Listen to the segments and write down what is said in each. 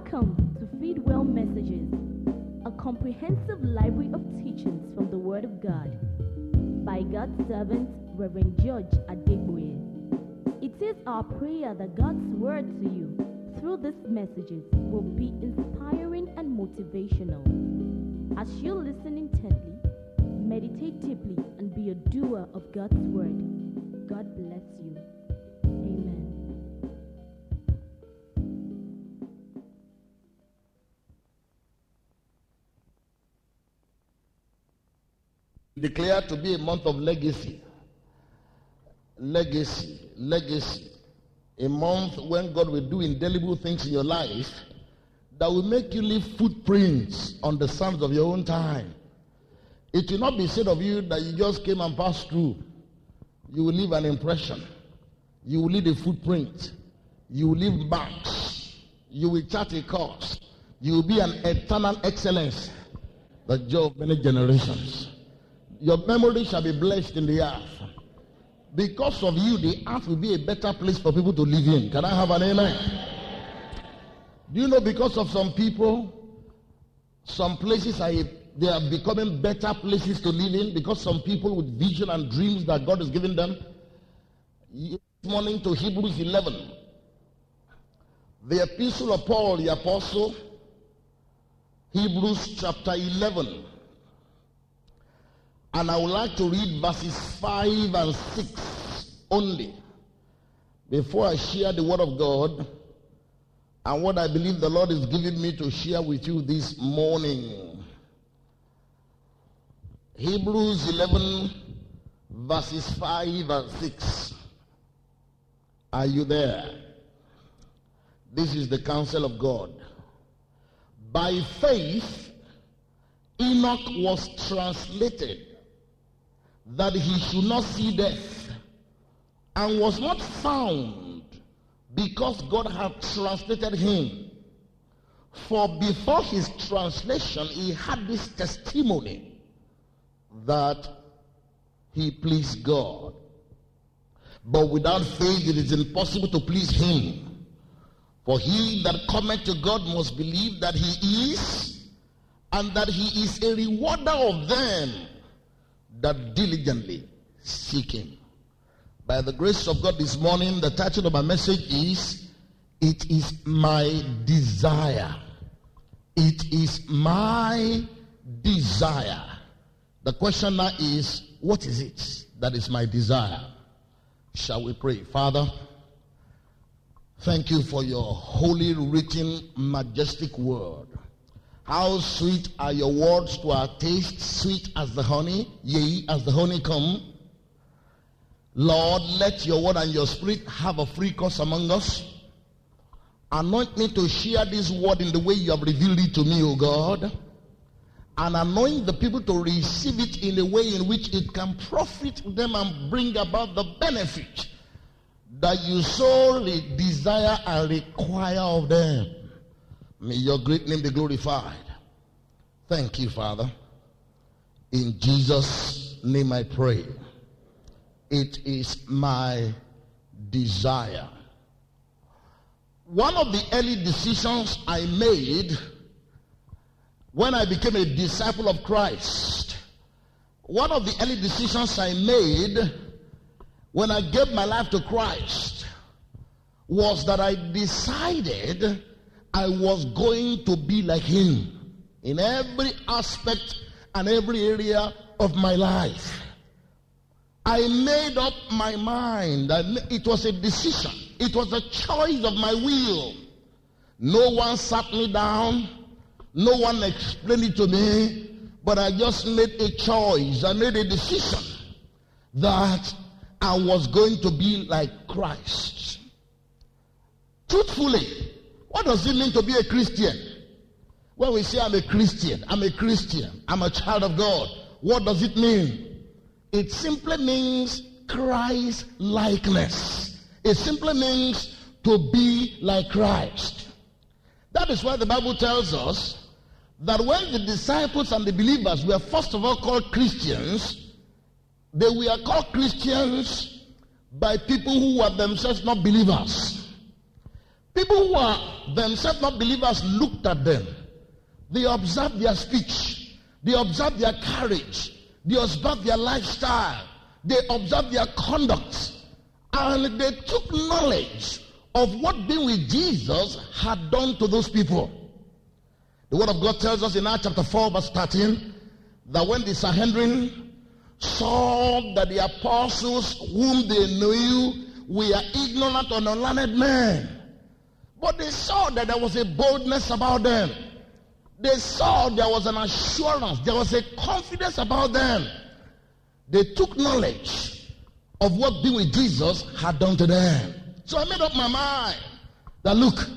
Welcome to Feed Well Messages, a comprehensive library of teachings from the Word of God by God's servant, Reverend George Adegboye. It is our prayer that God's Word to you through these messages will be inspiring and motivational. As you listen intently, meditate deeply, and be a doer of God's Word. God bless you. Declared to be a month of legacy. Legacy, legacy. A month when God will do indelible things in your life that will make you leave footprints on the sands of your own time. It will not be said of you that you just came and passed through. You will leave an impression. You will leave a footprint. You will leave marks. You will chart a course. You will be an eternal excellence, the joy of many generations. Your memory shall be blessed in the earth. Because of you, the earth will be a better place for people to live in. Can I have an amen? Do you know because of some people, some places are they are becoming better places to live in because some people with vision and dreams that God has given them. This morning to Hebrews 11, the epistle of Paul the apostle, Hebrews chapter 11. And I would like to read verses 5 and 6 only before I share the word of God and what I believe the Lord is giving me to share with you this morning. Hebrews 11, verses 5 and 6. Are you there? This is the counsel of God. By faith, Enoch was translated that he should not see death and was not found because God had translated him. For before his translation, he had this testimony that he pleased God. But without faith, it is impossible to please him. For he that cometh to God must believe that he is, and that he is a rewarder of them that diligently seek him. By the grace of God this morning, the title of my message is It is my desire. It is my desire. The question now is, what is it that is my desire? Shall we pray? Father, thank you for your holy, written, majestic word. How sweet are your words to our taste, sweet as the honey, yea, as the honeycomb. Lord, let your word and your spirit have a free course among us. Anoint me to share this word in the way you have revealed it to me, O God. And anoint the people to receive it in a way in which it can profit them and bring about the benefit that you so desire and require of them. May your great name be glorified. Thank you, Father. In Jesus' name I pray. It is my desire. One of the early decisions I made when I became a disciple of Christ, one of the early decisions I made when I gave my life to Christ was that I decided I was going to be like Him in every aspect and every area of my life. I made up my mind. That it was a decision. It was a choice of my will. No one sat me down. No one explained it to me. But I just made a choice. I made a decision that I was going to be like Christ. Truthfully, what does it mean to be a Christian? When we say I'm a Christian, I'm a Christian, I'm a child of God, what does it mean? It simply means Christ likeness. It simply means to be like Christ. That is why the Bible tells us that when the disciples and the believers were first of all called Christians, they were called Christians by people who were themselves not believers. People who are themselves not believers looked at them. They observed their speech. They observed their carriage. They observed their lifestyle. They observed their conduct. And they took knowledge of what being with Jesus had done to those people. The word of God tells us in Acts chapter 4, verse 13, that when the Sanhedrin saw that the apostles whom they knew were ignorant and unlearned men, but they saw that there was a boldness about them. They saw there was an assurance, there was a confidence about them. They took knowledge of what being with Jesus had done to them. So I made up my mind that look,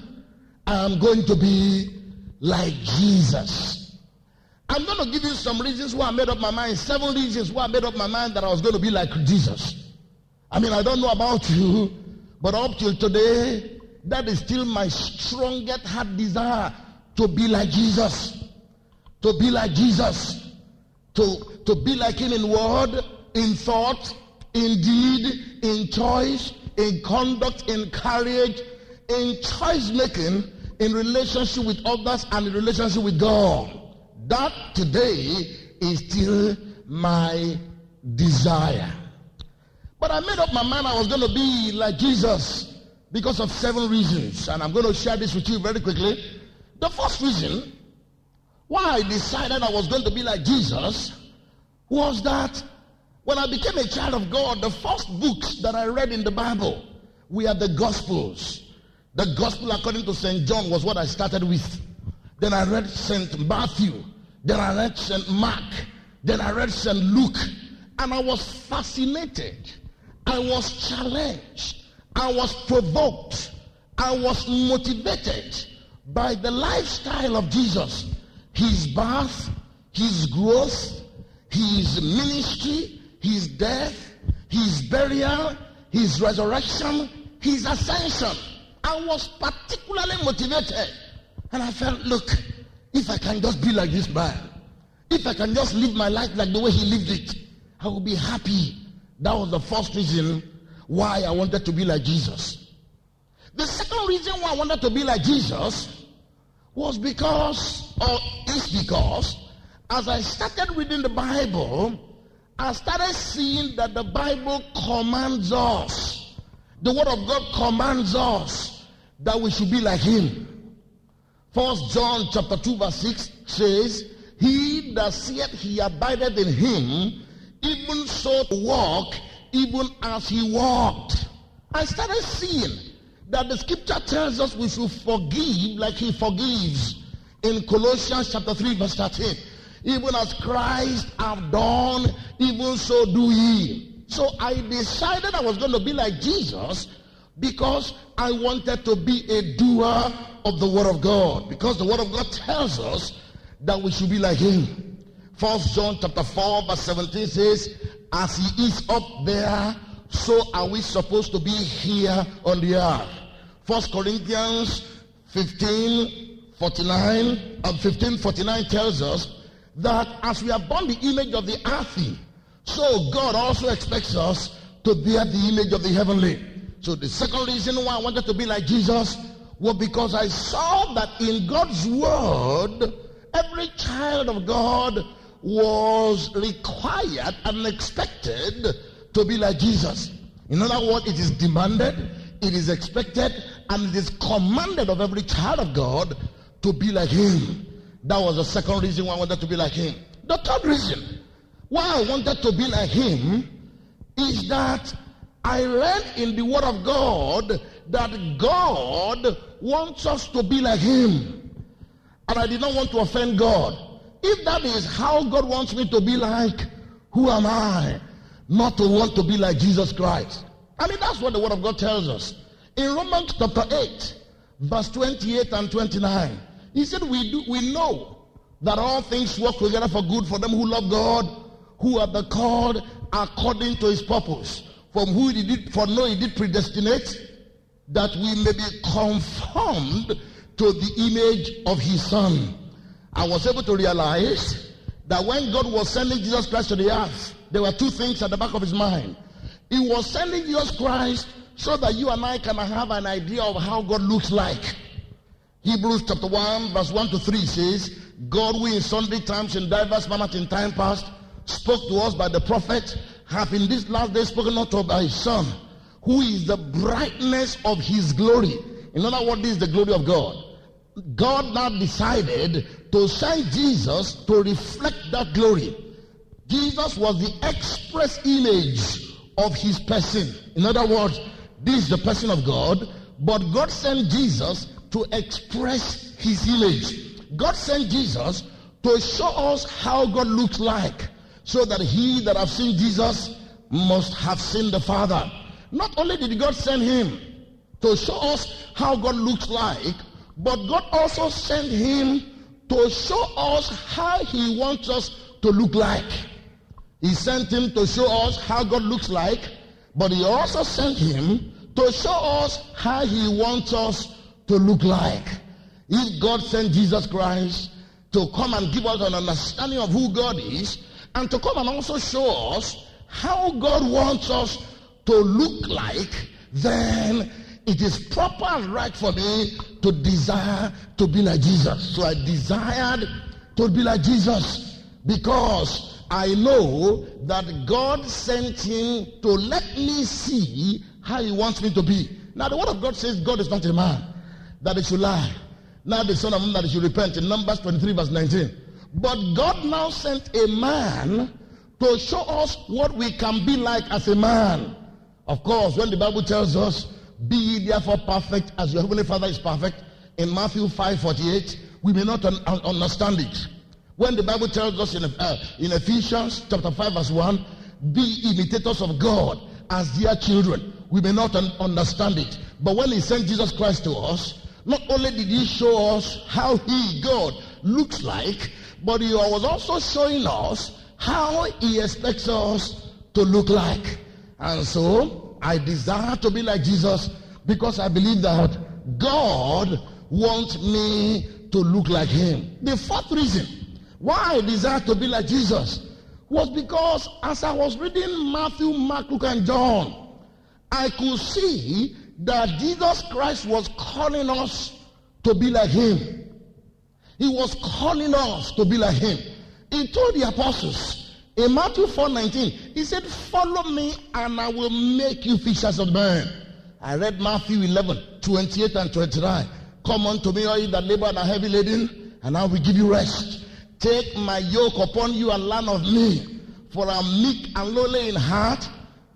I am going to be like Jesus. I'm going to give you some reasons why I made up my mind, seven reasons why I made up my mind that I was going to be like Jesus. I mean, I don't know about you, but up till today, that is still my strongest heart desire to be like Jesus. To be like Jesus. To, to be like him in word, in thought, in deed, in choice, in conduct, in courage, in choice making, in relationship with others, and in relationship with God. That today is still my desire. But I made up my mind I was going to be like Jesus because of seven reasons. And I'm going to share this with you very quickly. The first reason why I decided I was going to be like Jesus was that when I became a child of God, the first books that I read in the Bible were the Gospels. The Gospel according to St. John was what I started with. Then I read St. Matthew. Then I read St. Mark. Then I read St. Luke. And I was fascinated. I was challenged. I was provoked. I was motivated by the lifestyle of Jesus. His birth, his growth, his ministry, his death, his burial, his resurrection, his ascension. I was particularly motivated. And I felt, look, if I can just be like this man, if I can just live my life like the way he lived it, I will be happy. That was the first reason why I wanted to be like Jesus. The second reason why I wanted to be like Jesus was because, or is because, as I started reading the Bible, I started seeing that the Bible commands us. The Word of God commands us that we should be like Him. First John chapter 2 verse 6 says, He that saith he abideth in him, even so to walk, even as he walked. I started seeing that the scripture tells us we should forgive like he forgives. In Colossians chapter 3 verse 13. Even as Christ have done, even so do ye. So I decided I was going to be like Jesus because I wanted to be a doer of the word of God. Because the word of God tells us that we should be like him. First John chapter 4 verse 17 says, as he is up there, so are we supposed to be here on the earth. First Corinthians 15 49 and 15 49 tells us that as we have borne the image of the earthly, so God also expects us to bear the image of the heavenly. So the second reason why I wanted to be like Jesus was because I saw that in God's word, every child of God was required and expected to be like Jesus. In other words, it is demanded, it is expected, and it is commanded of every child of God to be like him. That was the second reason why I wanted to be like him. The third reason why I wanted to be like him is that I read in the Word of God that God wants us to be like him. And I did not want to offend God. If that is how God wants me to be like, who am I not to want to be like Jesus Christ? I mean, that's what the Word of God tells us. In Romans chapter 8, verse 28 and 29, he said, We, do, we know that all things work together for good for them who love God, who are the called according to his purpose. From who he did, for no, he did predestinate that we may be conformed to the image of his son. I was able to realize that when God was sending Jesus Christ to the earth, there were two things at the back of his mind. He was sending Jesus Christ so that you and I can have an idea of how God looks like. Hebrews chapter 1, verse 1 to 3 says, God who in sundry times in diverse manners in time past spoke to us by the prophet, have in this last day spoken unto us by his son, who is the brightness of his glory. In other words, this is the glory of God. God now decided to send Jesus to reflect that glory. Jesus was the express image of his person. In other words, this is the person of God, but God sent Jesus to express his image. God sent Jesus to show us how God looks like, so that he that have seen Jesus must have seen the Father. Not only did God send him to show us how God looks like, but God also sent him to show us how he wants us to look like. He sent him to show us how God looks like, but he also sent him to show us how he wants us to look like. If God sent Jesus Christ to come and give us an understanding of who God is, and to come and also show us how God wants us to look like, then it is proper and right for me to desire to be like Jesus. So I desired to be like Jesus because I know that God sent him to let me see how he wants me to be. Now, the word of God says God is not a man that he should lie. Now, the son of man that he should repent in Numbers 23, verse 19. But God now sent a man to show us what we can be like as a man. Of course, when the Bible tells us, be ye therefore perfect as your heavenly Father is perfect, in Matthew 5 48, we may not un- understand it. When the Bible tells us in, uh, in Ephesians chapter 5, verse 1, be imitators of God as dear children, we may not un- understand it. But when He sent Jesus Christ to us, not only did He show us how He, God, looks like, but He was also showing us how He expects us to look like. And so, I desire to be like Jesus because I believe that God wants me to look like Him. The fourth reason why I desire to be like Jesus was because as I was reading Matthew, Mark, Luke, and John, I could see that Jesus Christ was calling us to be like Him. He was calling us to be like Him. He told the apostles in Matthew 4 19, He said, Follow me and I will make you fishers of men. I read Matthew 11 28 and 29. Come unto me, all ye that labor and are heavy laden, and I will give you rest. Take my yoke upon you and learn of me, for I am meek and lowly in heart.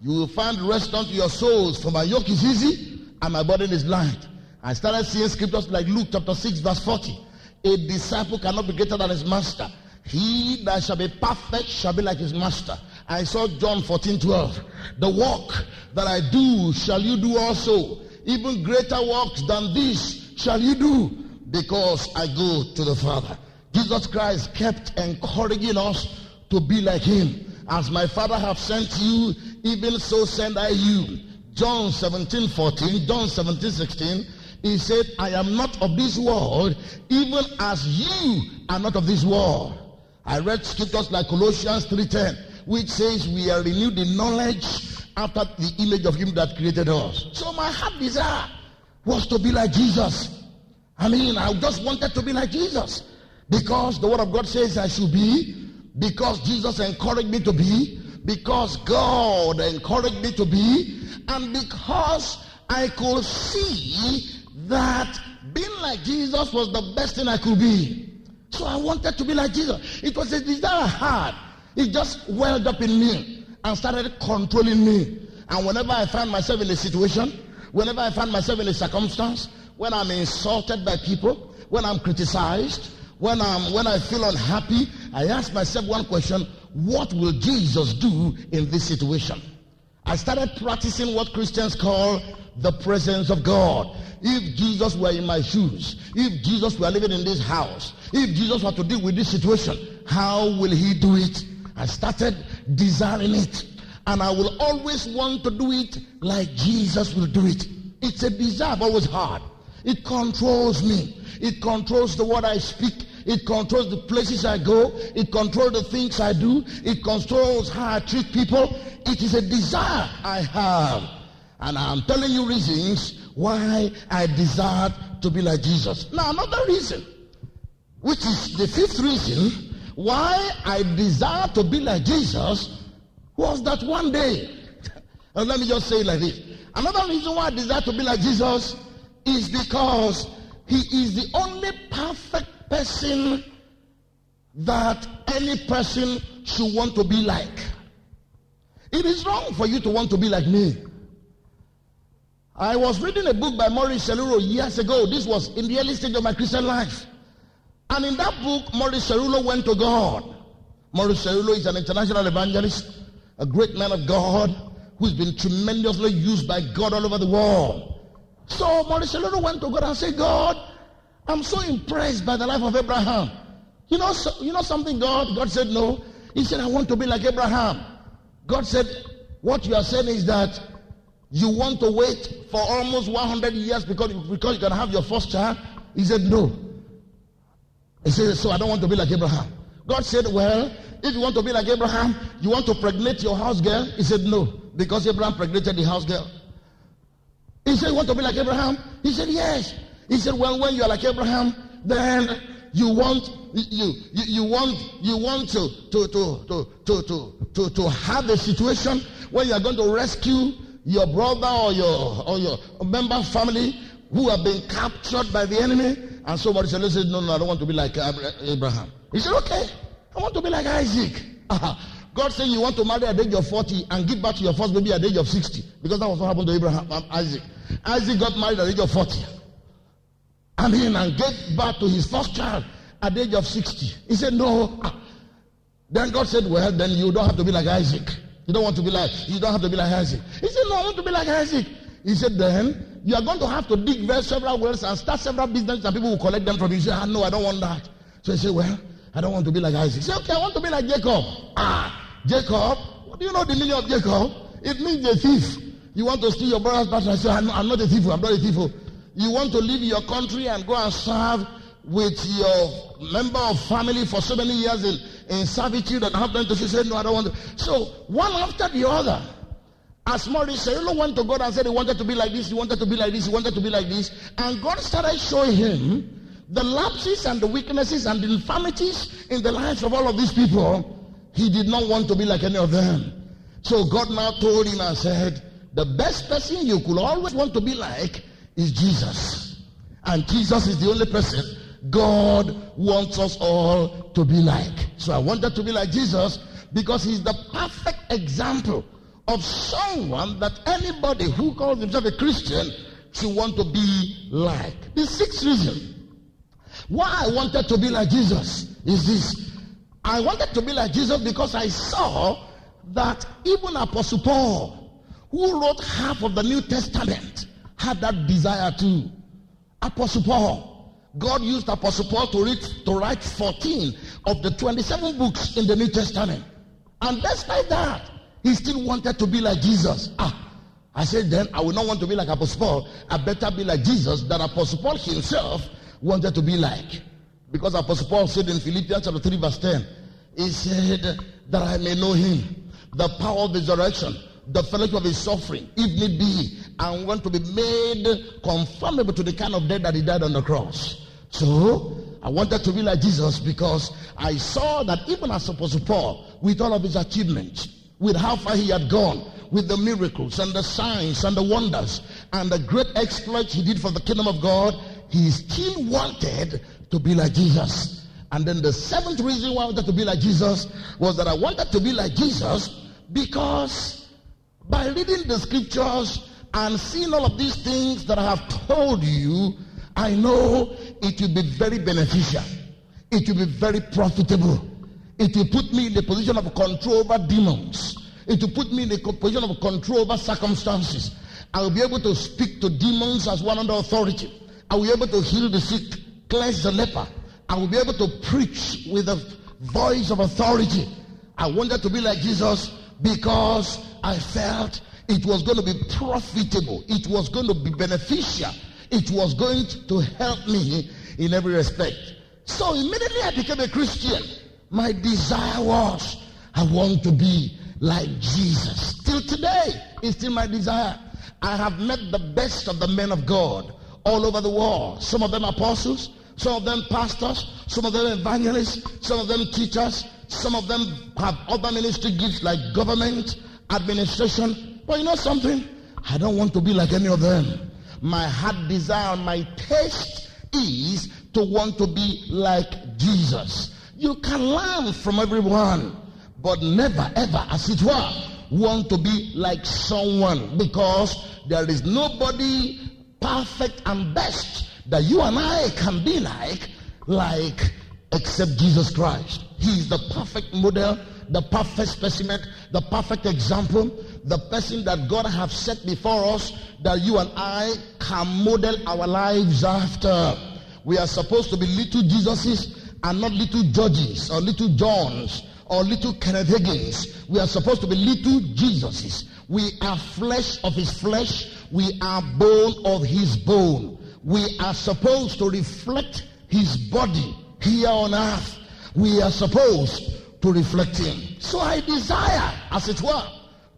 You will find rest unto your souls, for my yoke is easy and my burden is light. I started seeing scriptures like Luke chapter 6, verse 40. A disciple cannot be greater than his master. He that shall be perfect shall be like his master. I saw John 14, 12. The work that I do shall you do also. Even greater works than this shall you do, because I go to the Father. Jesus Christ kept encouraging us to be like him. As my Father have sent you, even so send I you. John 17, 14, John 17, 16. He said, I am not of this world, even as you are not of this world. I read scriptures like Colossians 3:10, which says we are renewed in knowledge after the image of him that created us. So my heart desire was to be like Jesus. I mean, I just wanted to be like Jesus. Because the word of God says I should be, because Jesus encouraged me to be, because God encouraged me to be, and because I could see that being like Jesus was the best thing I could be. So I wanted to be like Jesus. It was a desire I had. It just welled up in me and started controlling me. And whenever I find myself in a situation, whenever I find myself in a circumstance, when I'm insulted by people, when I'm criticized, when I'm when I feel unhappy, I ask myself one question: What will Jesus do in this situation? I started practicing what Christians call the presence of God. If Jesus were in my shoes, if Jesus were living in this house, if Jesus were to deal with this situation, how will he do it? I started desiring it. And I will always want to do it like Jesus will do it. It's a desire, always hard. It controls me. It controls the word I speak. It controls the places I go. It controls the things I do. It controls how I treat people. It is a desire I have. And I'm telling you reasons why I desired to be like Jesus. Now, another reason, which is the fifth reason why I desire to be like Jesus, was that one day, and let me just say it like this. Another reason why I desire to be like Jesus is because he is the only perfect person that any person should want to be like. It is wrong for you to want to be like me. I was reading a book by Morris Cerullo years ago. This was in the early stage of my Christian life. And in that book, Morris Cerullo went to God. Morris Cerullo is an international evangelist, a great man of God who's been tremendously used by God all over the world. So Morris Cerullo went to God and said, God, I'm so impressed by the life of Abraham. You know, you know something, God? God said, No. He said, I want to be like Abraham. God said, What you are saying is that you want to wait for almost 100 years because, because going to have your first child? He said, No. He said, So I don't want to be like Abraham. God said, Well, if you want to be like Abraham, you want to pregnate your house girl? He said, No, because Abraham pregnated the house girl. He said, You want to be like Abraham? He said, Yes. He said, Well, when you are like Abraham, then you want you, you, you want you want to to, to, to, to, to, to, to have a situation where you are going to rescue your brother or your or your member family who have been captured by the enemy. And somebody said, Listen, no, no, I don't want to be like Abraham. He said, Okay, I want to be like Isaac. God said you want to marry at the age of 40 and give back to your first baby at the age of 60. Because that was what happened to Abraham Isaac. Isaac got married at the age of 40. I mean, and gave birth to his first child at the age of 60. He said, No. Then God said, Well, then you don't have to be like Isaac. You don't want to be like, you don't have to be like Isaac. He said, No, I want to be like Isaac. He said, Then you are going to have to dig several wells and start several businesses and people will collect them from you. He said, ah, No, I don't want that. So he said, Well, I don't want to be like Isaac. He said, Okay, I want to be like Jacob. Ah, Jacob. What do you know the meaning of Jacob? It means a thief. You want to steal your brother's battle. I said, I'm, I'm not a thief. I'm not a thief. You want to leave your country and go and serve with your member of family for so many years in, in servitude and have them to say, No, I don't want to. So, one after the other, as Morris Cerullo went to God and said he wanted to be like this, he wanted to be like this, he wanted to be like this, and God started showing him the lapses and the weaknesses and the infirmities in the lives of all of these people. He did not want to be like any of them. So God now told him and said, The best person you could always want to be like is Jesus. And Jesus is the only person God wants us all to be like. So I wanted to be like Jesus because he's the perfect example of someone that anybody who calls himself a Christian should want to be like. The sixth reason why I wanted to be like Jesus is this. I wanted to be like Jesus because I saw that even Apostle Paul, who wrote half of the New Testament, had that desire too. Apostle Paul. God used Apostle Paul to, read, to write 14 of the 27 books in the New Testament. And despite that, he still wanted to be like Jesus. Ah, I said then, I will not want to be like Apostle Paul. I better be like Jesus that Apostle Paul himself wanted to be like. Because Apostle Paul said in Philippians chapter 3, verse 10, he said, That I may know him, the power of resurrection, the fellowship of his suffering, if need be, and want to be made conformable to the kind of death that he died on the cross. So I wanted to be like Jesus because I saw that even as Apostle Paul, with all of his achievements, with how far he had gone, with the miracles and the signs and the wonders and the great exploits he did for the kingdom of God, he still wanted to be like Jesus. And then the seventh reason why I wanted to be like Jesus was that I wanted to be like Jesus because by reading the scriptures and seeing all of these things that I have told you, I know it will be very beneficial. It will be very profitable. It will put me in the position of control over demons. It will put me in the position of control over circumstances. I will be able to speak to demons as one under authority. I will be able to heal the sick, cleanse the leper. I will be able to preach with a voice of authority. I wanted to be like Jesus because I felt it was going to be profitable. It was going to be beneficial. It was going to help me in every respect. So immediately I became a Christian. My desire was I want to be like Jesus. Till today, it's still my desire. I have met the best of the men of God all over the world. Some of them apostles, some of them pastors, some of them evangelists, some of them teachers, some of them have other ministry gifts like government, administration. But you know something? I don't want to be like any of them. My heart desire, my taste is to want to be like Jesus. You can learn from everyone, but never ever, as it were, want to be like someone because there is nobody perfect and best that you and I can be like, like except Jesus Christ. He is the perfect model, the perfect specimen, the perfect example, the person that God has set before us that you and I can model our lives after. We are supposed to be little Jesuses and not little Georges or little Johns or little Kenneth Hagins. We are supposed to be little Jesuses. We are flesh of his flesh. We are bone of his bone. We are supposed to reflect his body here on earth. We are supposed to reflect him. So I desire, as it were,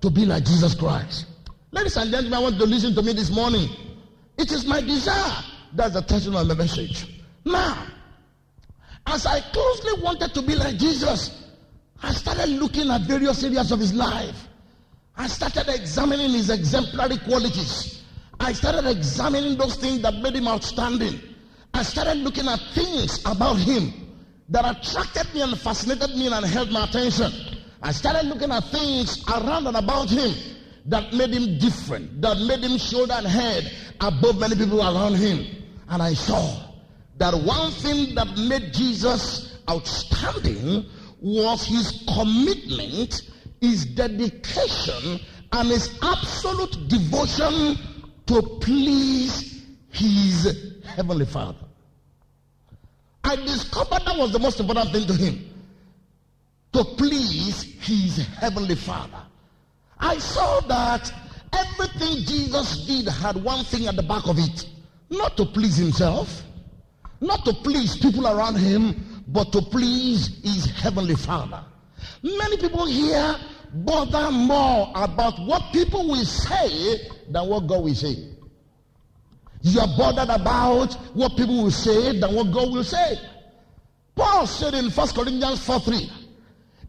to be like Jesus Christ. Ladies and gentlemen, I want to listen to me this morning. It is my desire. That's the title of my message. Now, as I closely wanted to be like Jesus, I started looking at various areas of his life. I started examining his exemplary qualities. I started examining those things that made him outstanding. I started looking at things about him that attracted me and fascinated me and held my attention. I started looking at things around and about him that made him different, that made him shoulder and head above many people around him. And I saw that one thing that made Jesus outstanding was his commitment, his dedication, and his absolute devotion to please his heavenly Father. I discovered that was the most important thing to him to please his heavenly Father. I saw that everything Jesus did had one thing at the back of it not to please himself, not to please people around him, but to please his heavenly Father. Many people here bother more about what people will say than what God will say. You are bothered about what people will say than what God will say. Paul said in 1 Corinthians 4 3,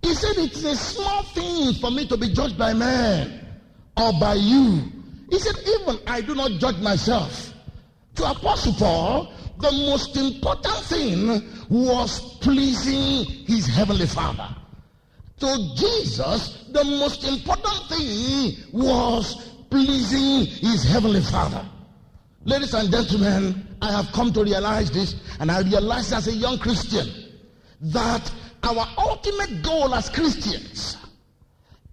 he said, It's a small thing for me to be judged by man or by you. He said, Even I do not judge myself. To Apostle Paul, the most important thing was pleasing his heavenly Father. To Jesus, the most important thing was pleasing his heavenly Father. Ladies and gentlemen, I have come to realize this, and I realized as a young Christian that our ultimate goal as Christians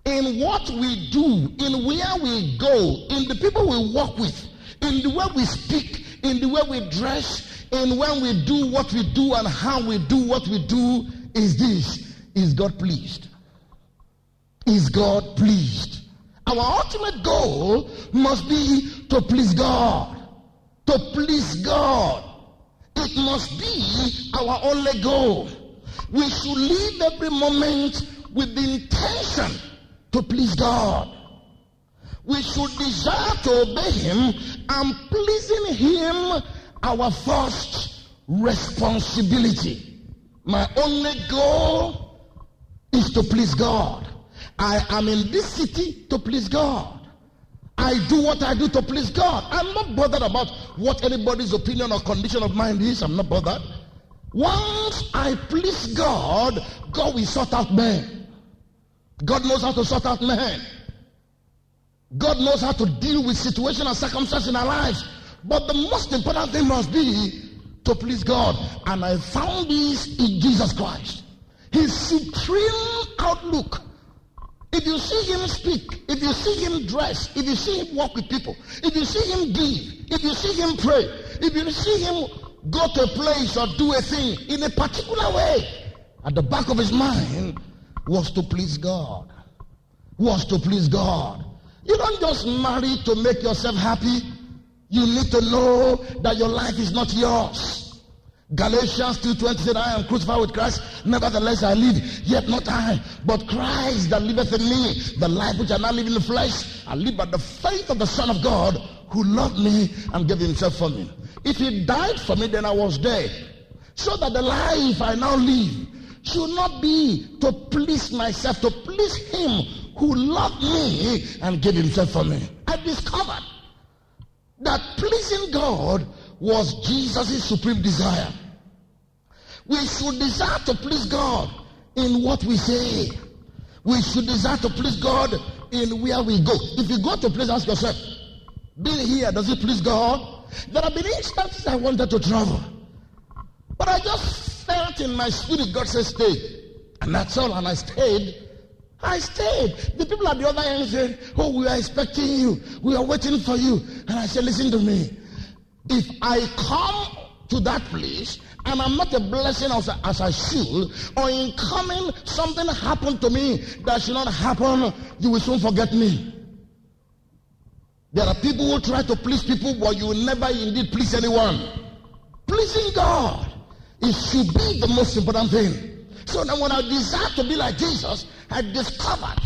in what we do, in where we go, in the people we work with, in the way we speak, in the way we dress, in when we do what we do and how we do what we do is this. Is God pleased? Is God pleased? Our ultimate goal must be to please God. To please God. It must be our only goal. We should live every moment with the intention to please God. We should desire to obey Him and pleasing Him our first responsibility. My only goal is to please God. I am in this city to please God. I do what I do to please God. I'm not bothered about what anybody's opinion or condition of mind is. I'm not bothered. Once I please God, God will sort out men. God knows how to sort out men. God knows how to deal with situation and circumstances in our lives. But the most important thing must be to please God. And I found this in Jesus Christ. His supreme outlook. If you see him speak, if you see him dress, if you see him walk with people, if you see him give, if you see him pray, if you see him go to a place or do a thing in a particular way, at the back of his mind was to please God. Was to please God. You don't just marry to make yourself happy. You need to know that your life is not yours. Galatians 2.20 said, I am crucified with Christ, nevertheless I live, yet not I, but Christ that liveth in me. The life which I now live in the flesh, I live by the faith of the Son of God who loved me and gave himself for me. If he died for me, then I was dead. So that the life I now live should not be to please myself, to please him who loved me and gave himself for me. I discovered that pleasing God was Jesus' supreme desire. We should desire to please God in what we say. We should desire to please God in where we go. If you go to place, ask yourself, being here, does it please God? There have been instances I wanted to travel. But I just felt in my spirit, God said, stay. And that's all. And I stayed. I stayed. The people at the other end said, Oh, we are expecting you. We are waiting for you. And I said, Listen to me. If I come to that place and I'm not a blessing as, as I should, or in coming something happened to me that should not happen, you will soon forget me. There are people who try to please people, but you will never indeed please anyone. Pleasing God, it should be the most important thing. So when I desire to be like Jesus, I discovered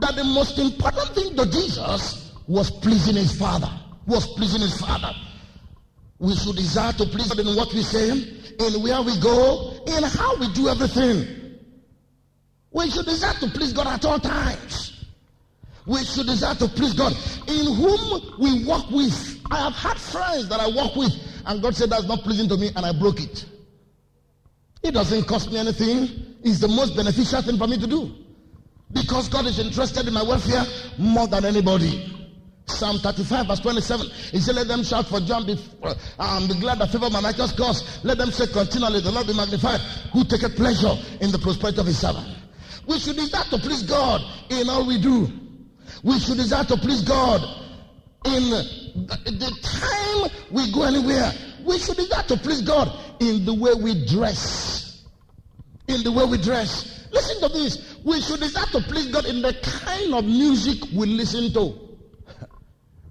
that the most important thing to Jesus was pleasing his Father. Was pleasing his Father. We should desire to please God in what we say, in where we go, in how we do everything. We should desire to please God at all times. We should desire to please God in whom we walk with. I have had friends that I walk with, and God said that's not pleasing to me, and I broke it. It doesn't cost me anything. It's the most beneficial thing for me to do. Because God is interested in my welfare more than anybody. Psalm 35, verse 27. He said, Let them shout for joy be, um, be glad that favor my righteous cause. Let them say continually, The Lord be magnified, who taketh pleasure in the prosperity of his servant. We should desire to please God in all we do. We should desire to please God in the time we go anywhere. We should desire to please God in the way we dress. In the way we dress. Listen to this. We should desire to please God in the kind of music we listen to.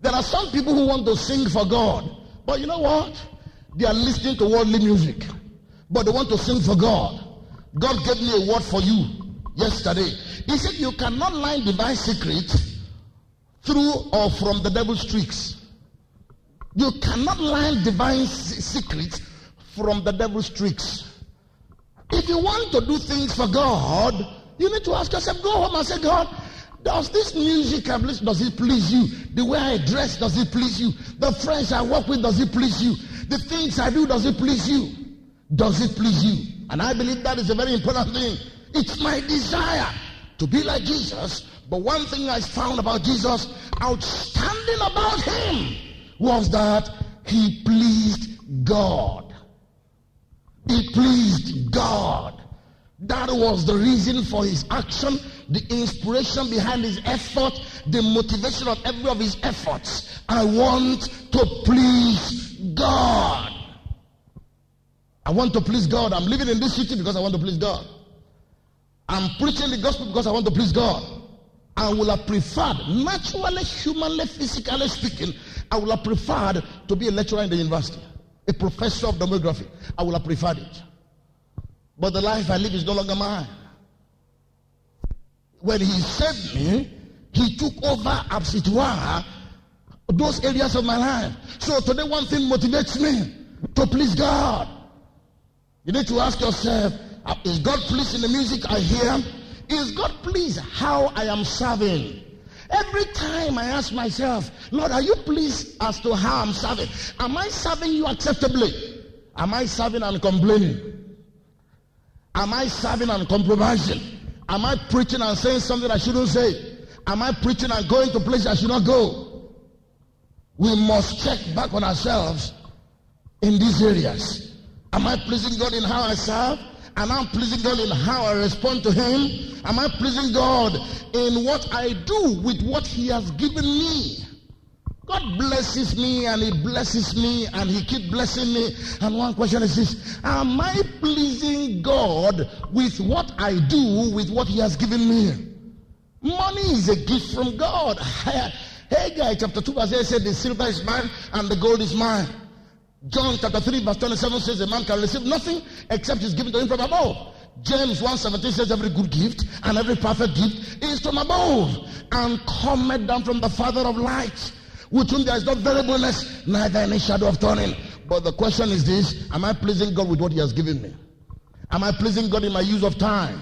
There are some people who want to sing for God, but you know what? They are listening to worldly music, but they want to sing for God. God gave me a word for you yesterday. He said, You cannot learn divine secrets through or from the devil's tricks. You cannot learn divine secrets from the devil's tricks. If you want to do things for God, you need to ask yourself, go home and say, God, does this music I listen, does it please you? The way I dress, does it please you? The friends I work with, does it please you? The things I do, does it please you? Does it please you? And I believe that is a very important thing. It's my desire to be like Jesus. But one thing I found about Jesus, outstanding about him, was that he pleased God. He pleased God. That was the reason for his action, the inspiration behind his effort, the motivation of every of his efforts. I want to please God. I want to please God. I'm living in this city because I want to please God. I'm preaching the gospel because I want to please God. I would have preferred, naturally, humanly, physically speaking, I would have preferred to be a lecturer in the university, a professor of demography. I would have preferred it. But the life I live is no longer mine. When he saved me, he took over as it were those areas of my life. So today one thing motivates me to please God. You need to ask yourself, uh, is God pleased in the music I hear? Is God pleased how I am serving? Every time I ask myself, Lord, are you pleased as to how I'm serving? Am I serving you acceptably? Am I serving and complaining? Am I serving and compromising? Am I preaching and saying something I shouldn't say? Am I preaching and going to places I should not go? We must check back on ourselves in these areas. Am I pleasing God in how I serve? Am I pleasing God in how I respond to Him? Am I pleasing God in what I do with what He has given me? God blesses me and He blesses me and He keeps blessing me. And one question is this Am I pleasing God with what I do with what He has given me? Money is a gift from God. Haggai chapter 2 verse 8 said, The silver is mine and the gold is mine. John chapter 3, verse 27 says a man can receive nothing except is given to him from above. James 1:17 says every good gift and every perfect gift is from above and cometh down from the Father of lights, with whom there is no variableness, neither any shadow of turning. But the question is this: Am I pleasing God with what He has given me? Am I pleasing God in my use of time?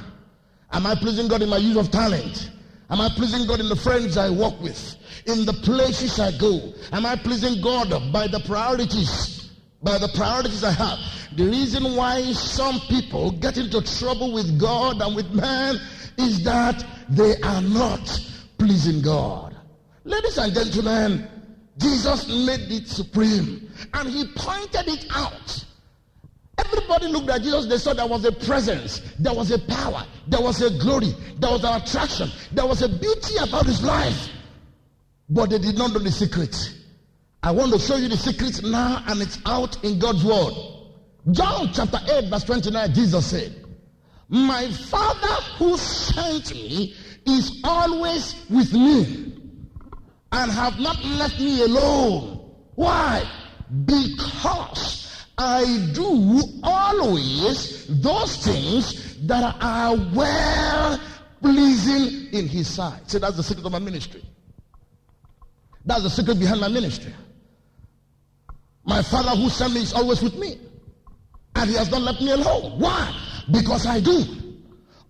Am I pleasing God in my use of talent? Am I pleasing God in the friends I walk with? In the places I go? Am I pleasing God by the priorities? By the priorities I have? The reason why some people get into trouble with God and with man is that they are not pleasing God. Ladies and gentlemen, Jesus made it supreme and he pointed it out. Everybody looked at Jesus, they saw there was a presence, there was a power, there was a glory, there was an attraction, there was a beauty about his life. But they did not know the secret. I want to show you the secret now, and it's out in God's word. John chapter 8, verse 29, Jesus said, My Father who sent me is always with me and have not left me alone. Why? Because I do always those things that are well pleasing in his sight. See, that's the secret of my ministry. That's the secret behind my ministry. My father who sent me is always with me. And he has not left me alone. Why? Because I do.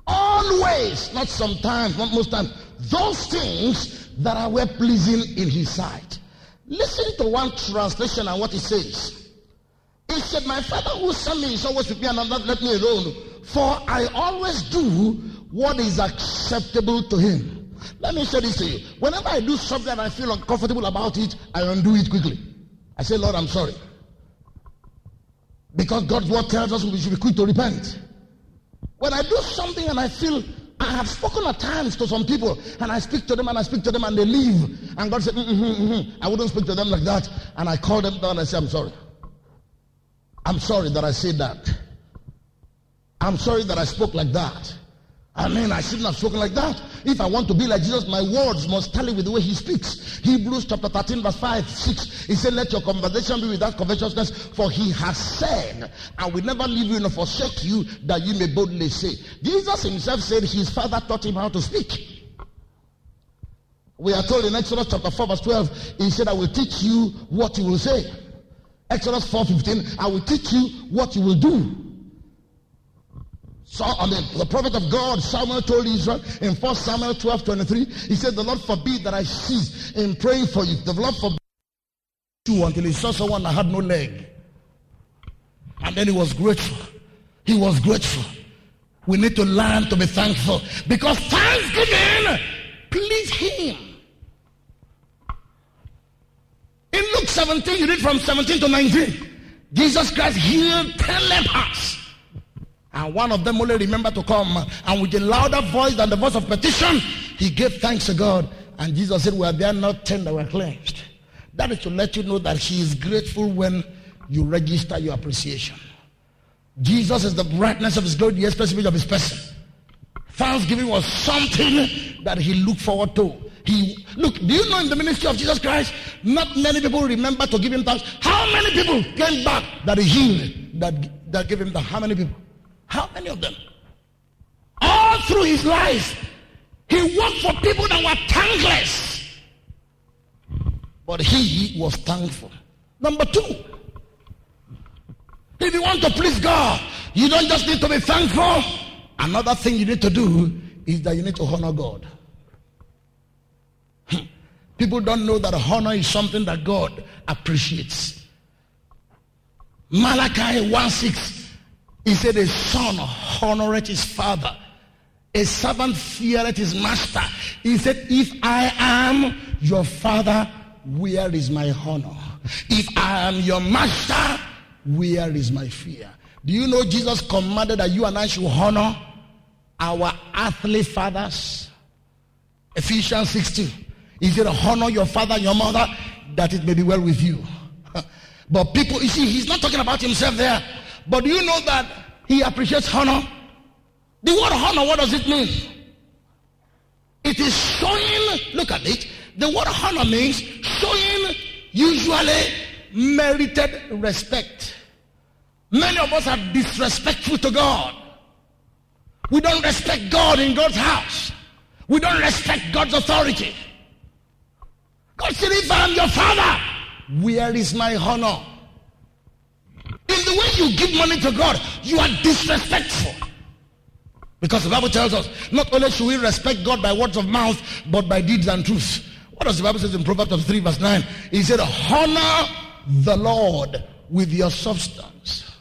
Always, not sometimes, not most times, those things that are well pleasing in his sight. Listen to one translation and what it says. He said, My father who sent me is always with me and not left me alone. For I always do what is acceptable to him. Let me say this to you. Whenever I do something and I feel uncomfortable about it, I undo it quickly. I say, Lord, I'm sorry. Because God's word tells us we should be quick to repent. When I do something and I feel I have spoken at times to some people and I speak to them and I speak to them and they leave. And God said, mm-hmm, mm-hmm. I wouldn't speak to them like that. And I call them down and I say, I'm sorry. I'm sorry that I said that. I'm sorry that I spoke like that. I mean, I shouldn't have spoken like that. If I want to be like Jesus, my words must tally with the way he speaks. Hebrews chapter 13, verse 5, 6. He said, Let your conversation be without covetousness, for he has said, I will never leave you nor forsake you, that you may boldly say. Jesus himself said his father taught him how to speak. We are told in Exodus chapter 4, verse 12, he said, I will teach you what you will say. Exodus 4, 15, I will teach you what you will do. So, I mean, the prophet of God, Samuel told Israel in 1 Samuel 12 23, he said, The Lord forbid that I cease in praying for you. The Lord forbid you until he saw someone that had no leg. And then he was grateful. He was grateful. We need to learn to be thankful because thanksgiving please him. In Luke 17, you read from 17 to 19, Jesus Christ healed 10 lepers. And one of them only remembered to come. And with a louder voice than the voice of petition, he gave thanks to God. And Jesus said, Were there are not ten that were cleansed? That is to let you know that he is grateful when you register your appreciation. Jesus is the brightness of his glory, the express image of his person. Thanksgiving was something that he looked forward to. He look, do you know in the ministry of Jesus Christ, not many people remember to give him thanks. How many people came back that he healed, that, that gave him thanks? How many people? How many of them? All through his life, he worked for people that were thankless. But he was thankful. Number two, if you want to please God, you don't just need to be thankful. Another thing you need to do is that you need to honor God. Hmm. People don't know that honor is something that God appreciates. Malachi 1 6 he said, A son honoreth his father, a servant feareth his master. He said, If I am your father, where is my honor? If I am your master, where is my fear? Do you know Jesus commanded that you and I should honor our earthly fathers? Ephesians 16. He said, Honor your father and your mother that it may be well with you. but people, you see, he's not talking about himself there. But do you know that he appreciates honor? The word honor, what does it mean? It is showing, look at it. The word honor means showing usually merited respect. Many of us are disrespectful to God. We don't respect God in God's house. We don't respect God's authority. God said, if I'm your father, where is my honor? Way you give money to God, you are disrespectful. Because the Bible tells us, not only should we respect God by words of mouth, but by deeds and truth. What does the Bible say in Proverbs 3 verse 9? He said, honor the Lord with your substance.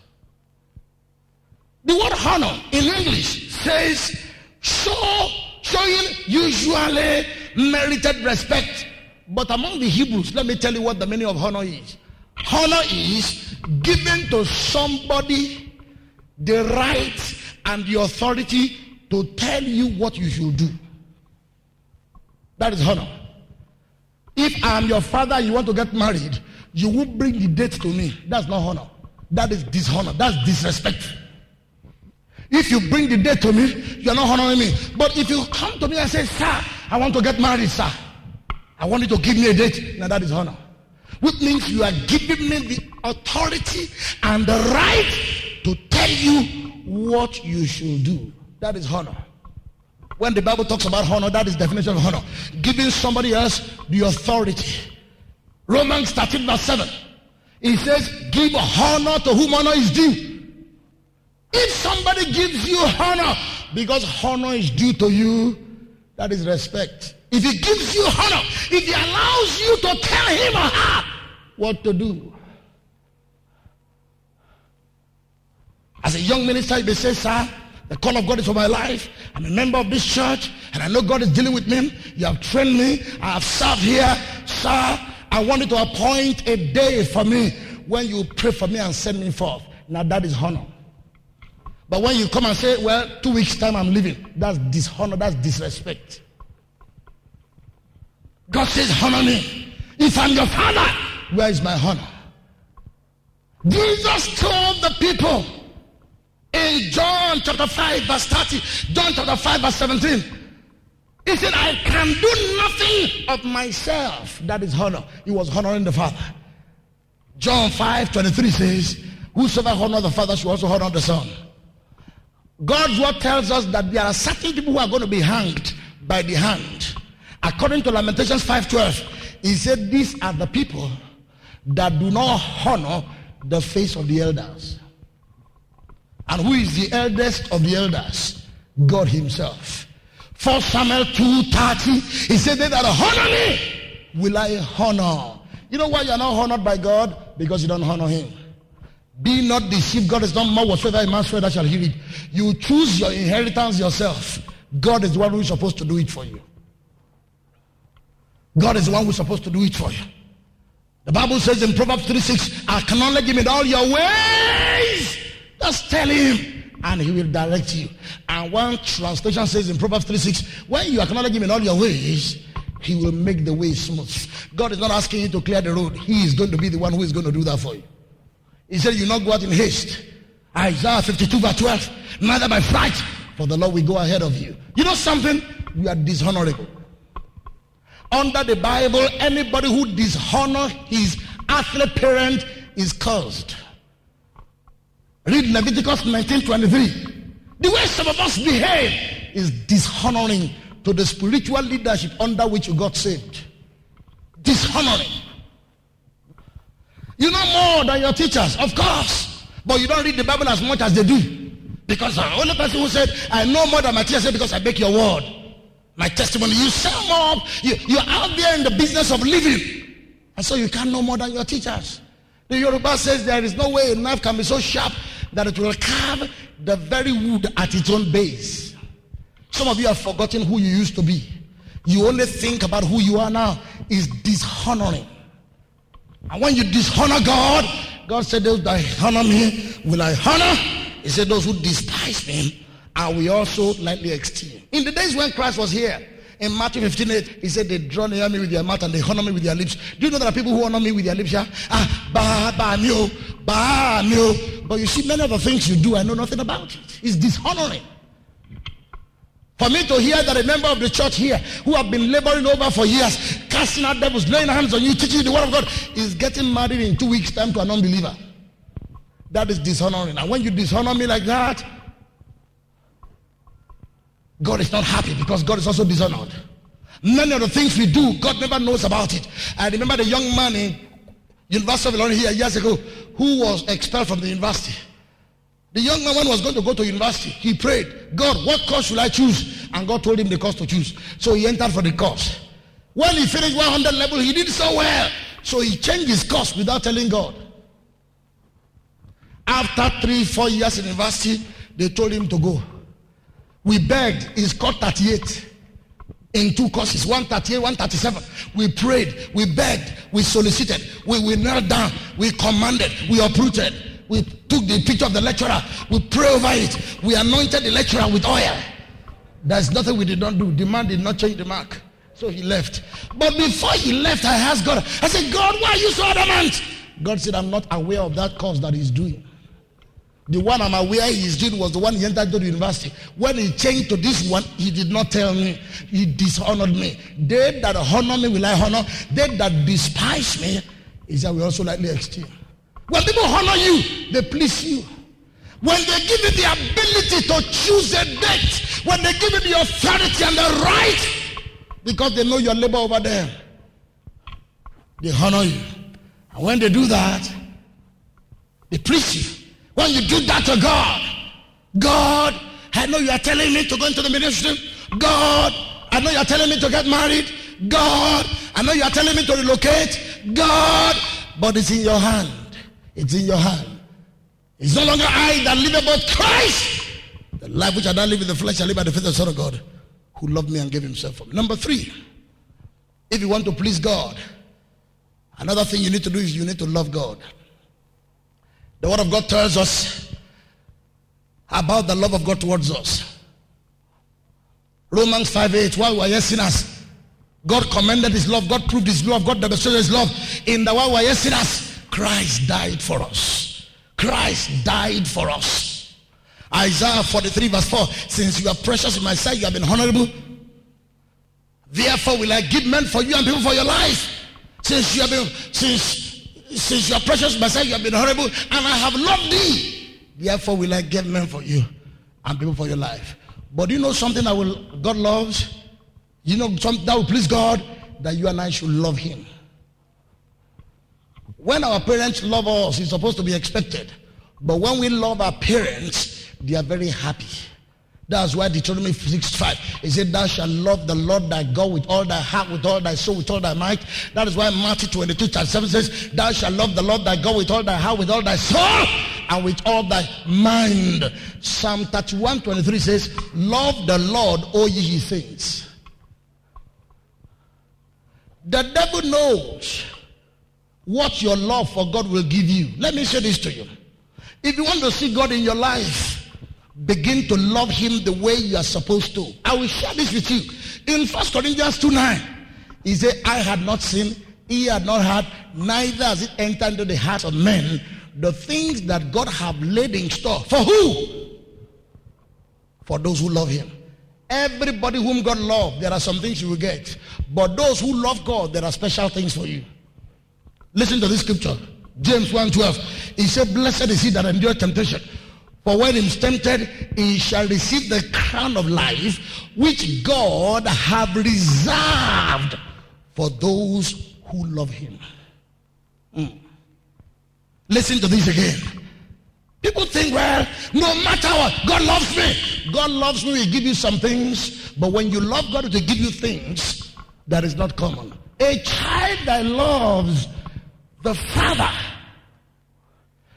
The word honor in English says show, showing usually merited respect. But among the Hebrews, let me tell you what the meaning of honor is. Honor is giving to somebody the right and the authority to tell you what you should do. That is honor. If I'm your father, you want to get married, you won't bring the date to me. That's not honor. That is dishonor. That's disrespect. If you bring the date to me, you're not honoring me. But if you come to me and say, Sir, I want to get married, sir. I want you to give me a date. Now that is honor. Which means you are giving me the authority and the right to tell you what you should do. That is honor. When the Bible talks about honor, that is definition of honor. Giving somebody else the authority. Romans 13 verse 7. It says, give honor to whom honor is due. If somebody gives you honor because honor is due to you, that is respect. If he gives you honor, if he allows you to tell him or her what to do. As a young minister, you may say, sir, the call of God is for my life. I'm a member of this church, and I know God is dealing with me. You have trained me. I have served here. Sir, I want you to appoint a day for me when you pray for me and send me forth. Now that is honor. But when you come and say, well, two weeks time I'm leaving, that's dishonor, that's disrespect. God says, honor me. If I'm your father, where is my honor? Jesus told the people in John chapter 5 verse 30, John chapter 5 verse 17, he said, I can do nothing of myself. That is honor. He was honoring the Father. John 5 23 says, Whosoever honor the Father should also honor the Son. God's word tells us that there are certain people who are going to be hanged by the hand. According to Lamentations 5:12, he said, These are the people that do not honor the face of the elders. And who is the eldest of the elders? God Himself. 1 Samuel 2:30, he said, They that honor me will I honor. You know why you're not honored by God? Because you don't honor Him. Be not deceived. God is not more whatsoever a man swear that shall hear it. You choose your inheritance yourself. God is the one who is supposed to do it for you. God is the one who is supposed to do it for you. The Bible says in Proverbs 3 6, acknowledge him in all your ways. Just tell him, and he will direct you. And one translation says in Proverbs 3 6, when you acknowledge him in all your ways, he will make the way smooth. God is not asking you to clear the road, he is going to be the one who is going to do that for you. He said, You not go out in haste. Isaiah 52 verse 12. Neither by fright, for the Lord will go ahead of you. You know something? You are dishonorable. Under the Bible, anybody who dishonor his earthly parent is cursed. Read Leviticus 19:23. The way some of us behave is dishonoring to the spiritual leadership under which you got saved. Dishonoring. You know more than your teachers, of course. But you don't read the Bible as much as they do. Because the only person who said, I know more than my teacher said because I make your word. My testimony. You sell more. You, you're out there in the business of living. And so you can't know more than your teachers. The Yoruba says there is no way a knife can be so sharp that it will carve the very wood at its own base. Some of you have forgotten who you used to be. You only think about who you are now is dishonoring. And when you dishonor God, God said, Those that honor me will I honor. He said, Those who despise me, I will also lightly esteem. In the days when Christ was here, in Matthew 15, 8, he said, They draw near me with their mouth and they honor me with their lips. Do you know there are people who honor me with their lips? Yeah? Ah, ba, ba, no, ba, no. But you see, many of the things you do, I know nothing about it. It's dishonoring. For me to hear that a member of the church here who have been laboring over for years casting out devils, laying hands on you, teaching you the word of God, is getting married in two weeks' time to an unbeliever. That is dishonoring. And when you dishonor me like that, God is not happy because God is also dishonored. Many of the things we do, God never knows about it. I remember the young man in University of Illinois here years ago who was expelled from the university. The young man was going to go to university. He prayed, God, what course should I choose? And God told him the course to choose. So he entered for the course. When he finished 100 level, he did so well. So he changed his course without telling God. After three, four years in university, they told him to go. We begged. He's called 38 in two courses 138 137 we prayed we begged we solicited we, we knelt down we commanded we uprooted. We took the picture of the lecturer we prayed over it we anointed the lecturer with oil. There's nothing we did not do the man did not change the mark so he left. But before he left i asked god i said god why are you so adamant? God said i'm not aware of that course that he's doing the one I'm aware he's doing was the one he entered the university. When he changed to this one, he did not tell me. He dishonored me. They that honor me will I honor. They that despise me is that we also likely esteem. When people honor you, they please you. When they give you the ability to choose a date, when they give you the authority and the right, because they know your labor over there, they honor you. And when they do that, they please you. When you do that to God, God, I know you are telling me to go into the ministry. God, I know you are telling me to get married. God, I know you are telling me to relocate. God, but it's in your hand. It's in your hand. It's no longer I that live but Christ. The life which I don't live in the flesh, I live by the faith of the Son of God who loved me and gave himself for me. Number three, if you want to please God, another thing you need to do is you need to love God. The Word of God tells us about the love of God towards us. Romans 5 8, while we were yet sinners, God commended his love, God proved his love, God demonstrated his love. In the while we were yet sinners, Christ died for us. Christ died for us. Isaiah 43 verse 4, since you are precious in my sight, you have been honorable. Therefore will I give men for you and people for your life. Since you have been, since since you are precious myself, you have been horrible, and I have loved thee. Therefore, will I get men for you and people for your life. But you know something that will God loves? You know something that will please God? That you and I should love Him. When our parents love us, it's supposed to be expected. But when we love our parents, they are very happy. That's why Deuteronomy 6 5. He said, Thou shalt love the Lord thy God with all thy heart, with all thy soul, with all thy might. That is why Matthew 22 7 says, Thou shalt love the Lord thy God with all thy heart, with all thy soul, and with all thy mind. Psalm 31 23 says, Love the Lord, all ye things. The devil knows what your love for God will give you. Let me say this to you. If you want to see God in your life, begin to love him the way you are supposed to. I will share this with you. In First Corinthians 2 9, he said, I had not seen, he had not heard, neither has it entered into the hearts of men the things that God have laid in store. For who? For those who love him. Everybody whom God loves, there are some things you will get. But those who love God, there are special things for you. Listen to this scripture. James 1 12. He said, Blessed is he that endure temptation for when he is tempted, he shall receive the crown of life which God have reserved for those who love him. Mm. Listen to this again. People think, well, no matter what, God loves me. God loves me, He give you some things. But when you love God to give you things, that is not common. A child that loves the Father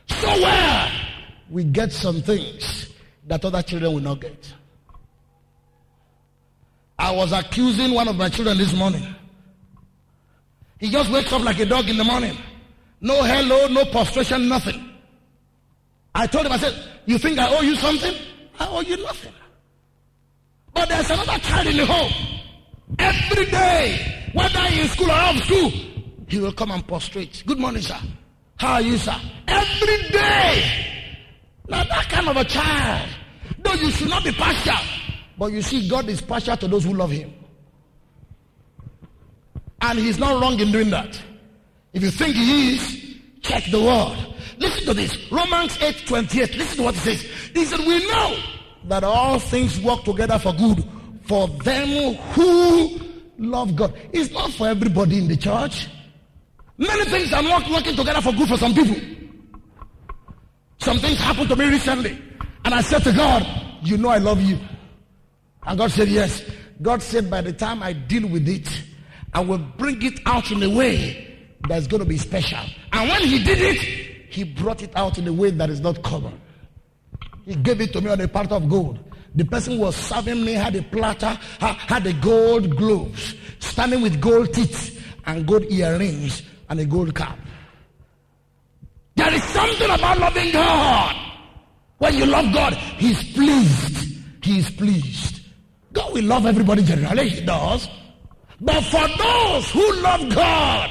so well we get some things that other children will not get. I was accusing one of my children this morning. He just wakes up like a dog in the morning. No hello, no prostration, nothing. I told him, I said, You think I owe you something? I owe you nothing. But there's another child in the home. Every day, whether in school or out of school, he will come and prostrate. Good morning, sir. How are you, sir? Every day. Now that kind of a child, though you should not be partial, but you see, God is partial to those who love Him. And he's not wrong in doing that. If you think he is, check the word. Listen to this. Romans 8 28. Listen to what it says. He said, We know that all things work together for good for them who love God. It's not for everybody in the church. Many things are not working together for good for some people. Some things happened to me recently. And I said to God, You know I love you. And God said, Yes. God said, By the time I deal with it, I will bring it out in a way that's going to be special. And when He did it, He brought it out in a way that is not common. He gave it to me on a part of gold. The person who was serving me had a platter, had a gold gloves, standing with gold teeth and gold earrings and a gold cap. There is something about loving God. When you love God, He's pleased. He is pleased. God will love everybody generally, He does. But for those who love God,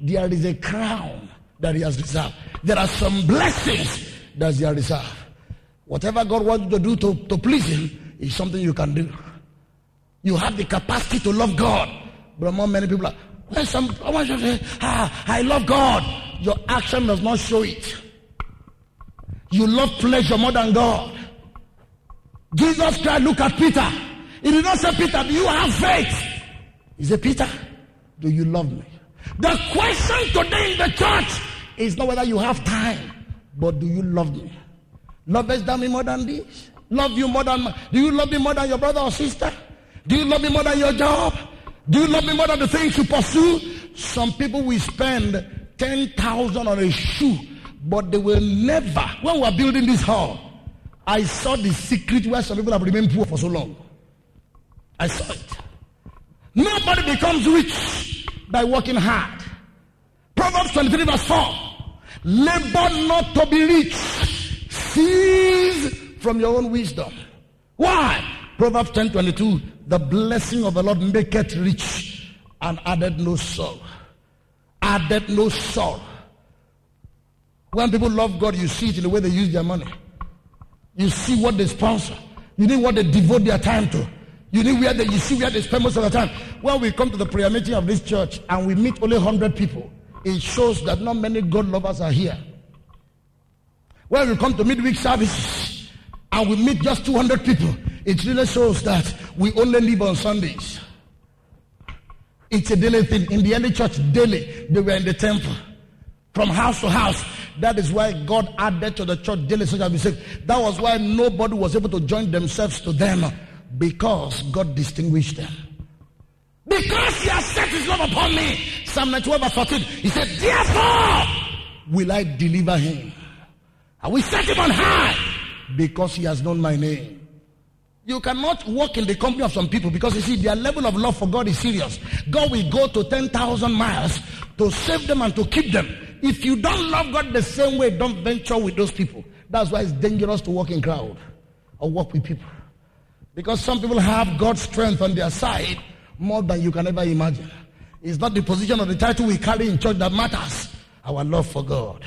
there is a crown that He has reserved. There are some blessings that He has reserved. Whatever God wants you to do to, to please Him is something you can do. You have the capacity to love God. But among many people are, when some, I want you to say, ah, I love God. Your action does not show it. You love pleasure more than God. Jesus Christ look at Peter. He did not say, Peter, do you have faith? He said, Peter, do you love me? The question today in the church is not whether you have time, but do you love me? Lovest thou me more than this? Love you more than do you love me more than your brother or sister? Do you love me more than your job? Do you love me more than the things you pursue? Some people will spend 10,000 on a shoe, but they will never. When we were building this hall, I saw the secret where some people have remained poor for so long. I saw it. Nobody becomes rich by working hard. Proverbs 23 verse 4. Labor not to be rich. Cease from your own wisdom. Why? Proverbs 10 22. The blessing of the Lord maketh rich and added no sorrow. Added no sorrow. When people love God, you see it in the way they use their money. You see what they sponsor. You know what they devote their time to. You know where they, you see where they spend most of the time. When we come to the prayer meeting of this church and we meet only 100 people, it shows that not many God lovers are here. When we come to midweek services and we meet just 200 people, it really shows that we only live on Sundays. It's a daily thing. In the early church, daily, they were in the temple. From house to house. That is why God added to the church daily so that we say that was why nobody was able to join themselves to them because God distinguished them. Because he has set his love upon me. Psalm 91 verse 14. He said, Therefore will I deliver him. I will set him on high because he has known my name. You cannot walk in the company of some people because you see their level of love for God is serious. God will go to 10,000 miles to save them and to keep them. If you don't love God the same way, don't venture with those people. That's why it's dangerous to walk in crowd or walk with people. Because some people have God's strength on their side more than you can ever imagine. It's not the position or the title we carry in church that matters. Our love for God.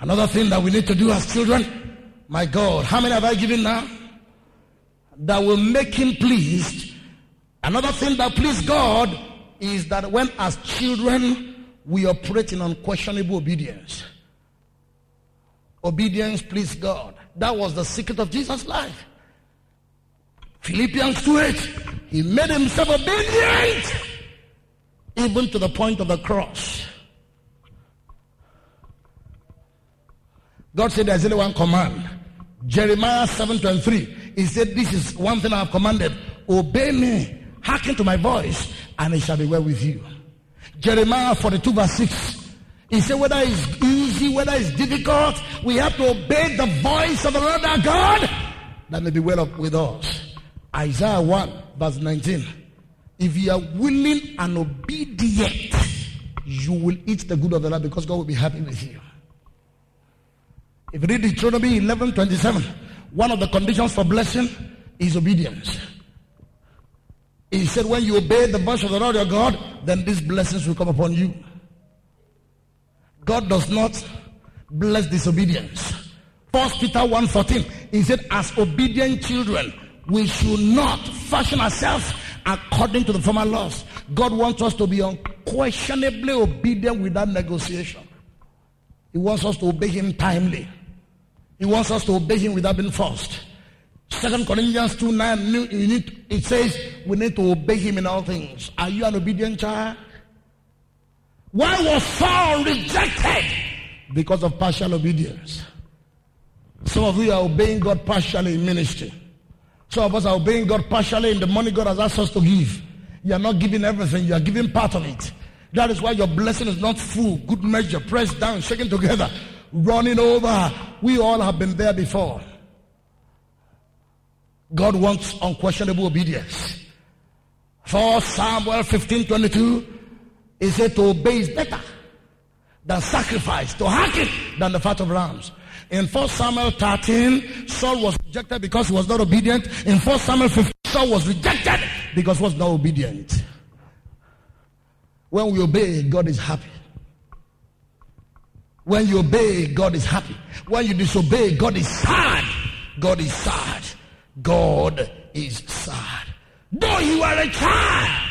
Another thing that we need to do as children, my God, how many have I given now? That will make him pleased. Another thing that please God is that when as children we operate in unquestionable obedience. Obedience please God. That was the secret of Jesus' life. Philippians 2 8. He made himself obedient even to the point of the cross. God said there's only one command. Jeremiah 7 23. He said, This is one thing I have commanded. Obey me, hearken to my voice, and it shall be well with you. Jeremiah 42 verse 6. He said, whether it's easy, whether it's difficult, we have to obey the voice of the Lord our God. That may be well up with us. Isaiah 1 verse 19. If you are willing and obedient, you will eat the good of the land because God will be happy with you. If you read Deuteronomy 11 27, one of the conditions for blessing is obedience. He said, when you obey the voice of the Lord your God, then these blessings will come upon you. God does not bless disobedience. First Peter 1 14, he said, as obedient children, we should not fashion ourselves according to the former laws. God wants us to be unquestionably obedient without negotiation. He wants us to obey him timely. He wants us to obey him without being forced. Second Corinthians 2 9, need, it says we need to obey him in all things. Are you an obedient child? Why was Saul rejected? Because of partial obedience. Some of you are obeying God partially in ministry. Some of us are obeying God partially in the money God has asked us to give. You are not giving everything, you are giving part of it. That is why your blessing is not full, good measure, pressed down, shaken together, running over. We all have been there before. God wants unquestionable obedience. For Samuel 15 22, he said to obey is better than sacrifice, to hearken than the fat of rams. In 1 Samuel 13, Saul was rejected because he was not obedient. In 1 Samuel 15, Saul was rejected because he was not obedient. When we obey, God is happy. When you obey, God is happy. When you disobey, God is sad. God is sad. God is sad. Though you are a child.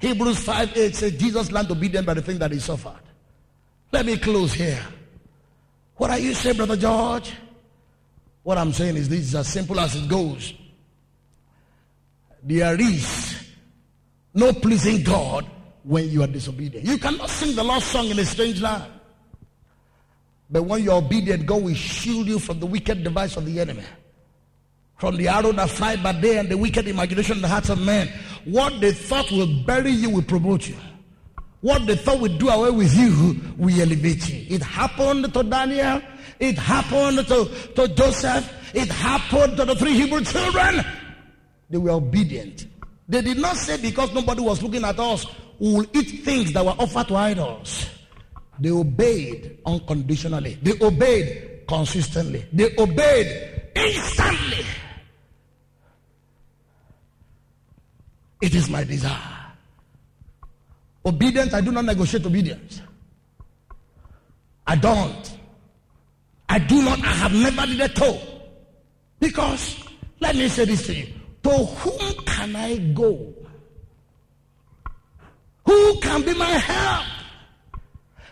Hebrews 5 8 says Jesus learned obedience by the thing that he suffered. Let me close here. What are you saying, Brother George? What I'm saying is this is as simple as it goes. There is no pleasing God when you are disobedient. You cannot sing the Lord's song in a strange land. But when you're obedient, God will shield you from the wicked device of the enemy. From the arrow that flies by day and the wicked imagination in the hearts of men. What they thought will bury you will promote you. What they thought would do away with you will elevate you. It happened to Daniel. It happened to, to Joseph. It happened to the three Hebrew children. They were obedient. They did not say because nobody was looking at us, we will eat things that were offered to idols. They obeyed unconditionally. They obeyed consistently. They obeyed instantly. It is my desire. Obedience, I do not negotiate obedience. I don't. I do not, I have never did a toe. Because, let me say this to you. To whom can I go? Who can be my help?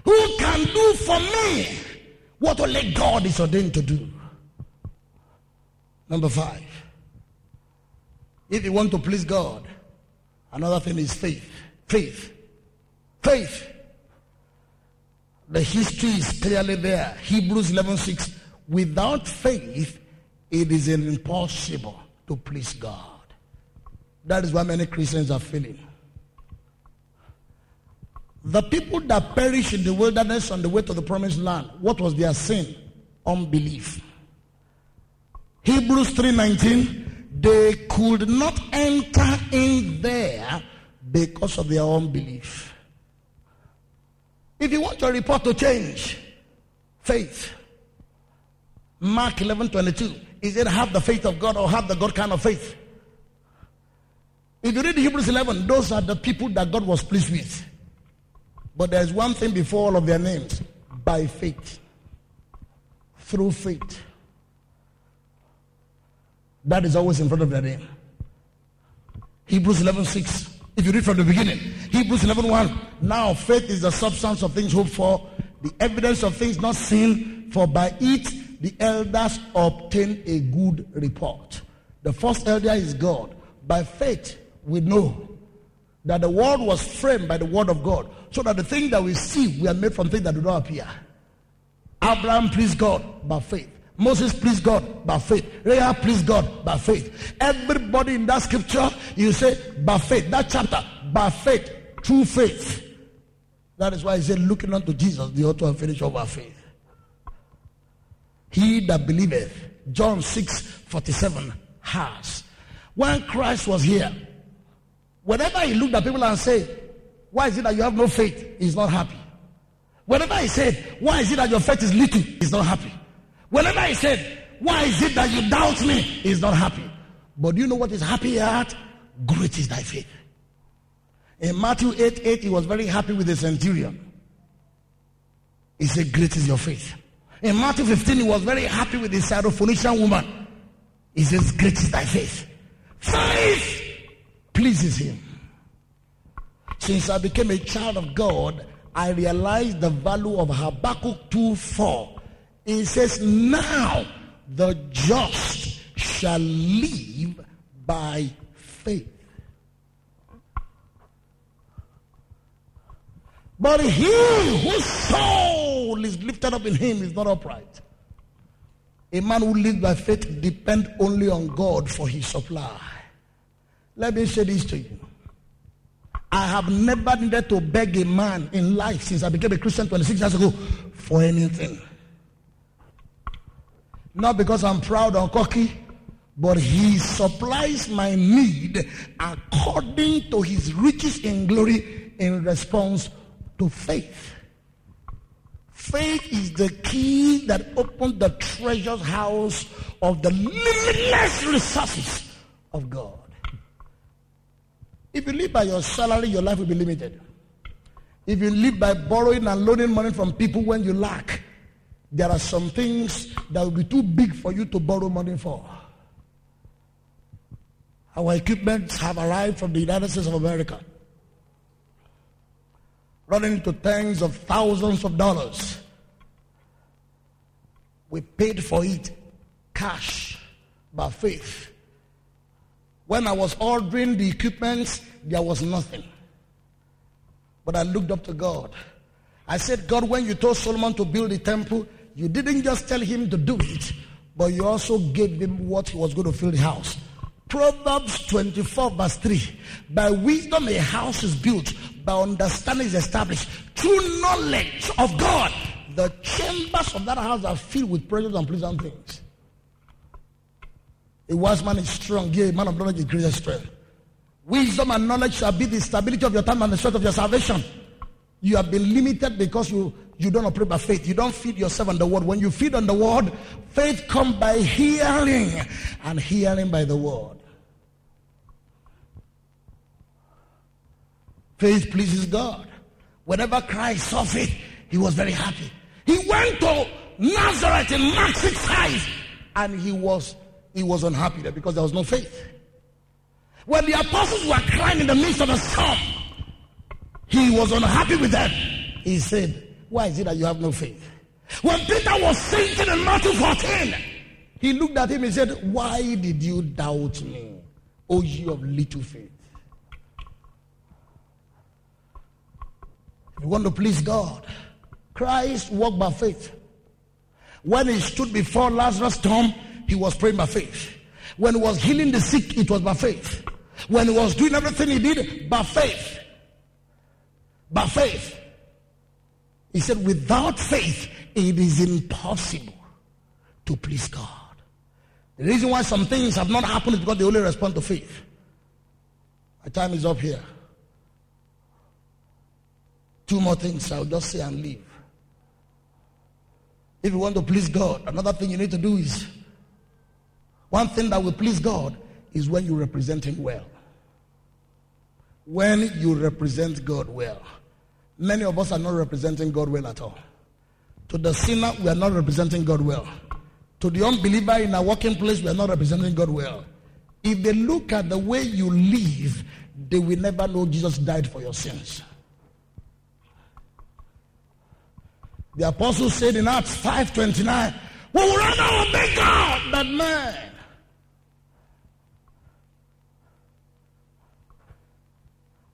Who can do for me what only God is ordained to do? Number five. If you want to please God, another thing is faith. Faith. Faith. The history is clearly there. Hebrews 11:6. Without faith, it is impossible to please God. That is why many Christians are failing. The people that perished in the wilderness on the way to the promised land, what was their sin? Unbelief. Hebrews 3:19, they could not enter in there because of their unbelief. If you want your report to change, faith. Mark 11 22. Is it have the faith of God or have the God kind of faith? If you read Hebrews 11, those are the people that God was pleased with. But there's one thing before all of their names by faith. Through faith. That is always in front of their name. Hebrews 11 6. If you read from the beginning, Hebrews 11 1. Now faith is the substance of things hoped for, the evidence of things not seen, for by it the elders obtain a good report. The first elder is God. By faith, we know that the world was framed by the word of God, so that the things that we see we are made from things that do not appear. Abraham pleased God by faith. Moses pleased God by faith. Rahab pleased God by faith. Everybody in that scripture, you say by faith. That chapter, by faith, true faith. That is why he said, looking unto Jesus, the author and finisher of our faith. He that believeth, John 6 47, has. When Christ was here, whenever he looked at people and said, Why is it that you have no faith? He's not happy. Whenever he said, Why is it that your faith is little? He's not happy. Whenever he said, Why is it that you doubt me? He's not happy. But do you know what is happy at? Great is thy faith. In Matthew 8 8, he was very happy with the centurion. He said, Great is your faith. In Matthew 15, he was very happy with the Syrophoenician woman. He says, Great is thy faith. Faith pleases him. Since I became a child of God, I realized the value of Habakkuk 2 4. It says, Now the just shall live by faith. But he whose soul is lifted up in him is not upright. A man who lives by faith depends only on God for his supply. Let me say this to you. I have never needed to beg a man in life since I became a Christian 26 years ago for anything. Not because I'm proud or cocky, but he supplies my need according to his riches in glory in response to faith. Faith is the key that opens the treasure house of the limitless resources of God. If you live by your salary, your life will be limited. If you live by borrowing and loaning money from people when you lack, there are some things that will be too big for you to borrow money for. Our equipment have arrived from the United States of America, running into tens of thousands of dollars. We paid for it cash by faith. When I was ordering the equipment, there was nothing. But I looked up to God. I said, God, when you told Solomon to build the temple, you didn't just tell him to do it, but you also gave him what he was going to fill the house. Proverbs 24, verse 3. By wisdom, a house is built, by understanding is established. Through knowledge of God, the chambers of that house are filled with precious and pleasant things. A wise man is strong, yea, man of knowledge is greater strength. Wisdom and knowledge shall be the stability of your time and the strength of your salvation. You have been limited because you, you don't operate by faith. You don't feed yourself on the word. When you feed on the word, faith comes by hearing, and hearing by the word. Faith pleases God. Whenever Christ saw faith, he was very happy. He went to Nazareth in Mark 6 5, and he was he was unhappy there because there was no faith. When the apostles were crying in the midst of the storm, he was unhappy with them. He said, Why is it that you have no faith? When Peter was sinking in Matthew 14, he looked at him and said, Why did you doubt me, O you of little faith? If You want to please God. Christ walked by faith. When he stood before Lazarus' tomb, he was praying by faith. When he was healing the sick, it was by faith. When he was doing everything he did, by faith. By faith. He said, without faith, it is impossible to please God. The reason why some things have not happened is because they only respond to faith. My time is up here. Two more things I'll just say and leave. If you want to please God, another thing you need to do is one thing that will please God is when you represent Him well. When you represent God well. Many of us are not representing God well at all. To the sinner, we are not representing God well. To the unbeliever in our working place, we are not representing God well. If they look at the way you live, they will never know Jesus died for your sins. The apostle said in Acts 5:29, "We will rather obey God than man."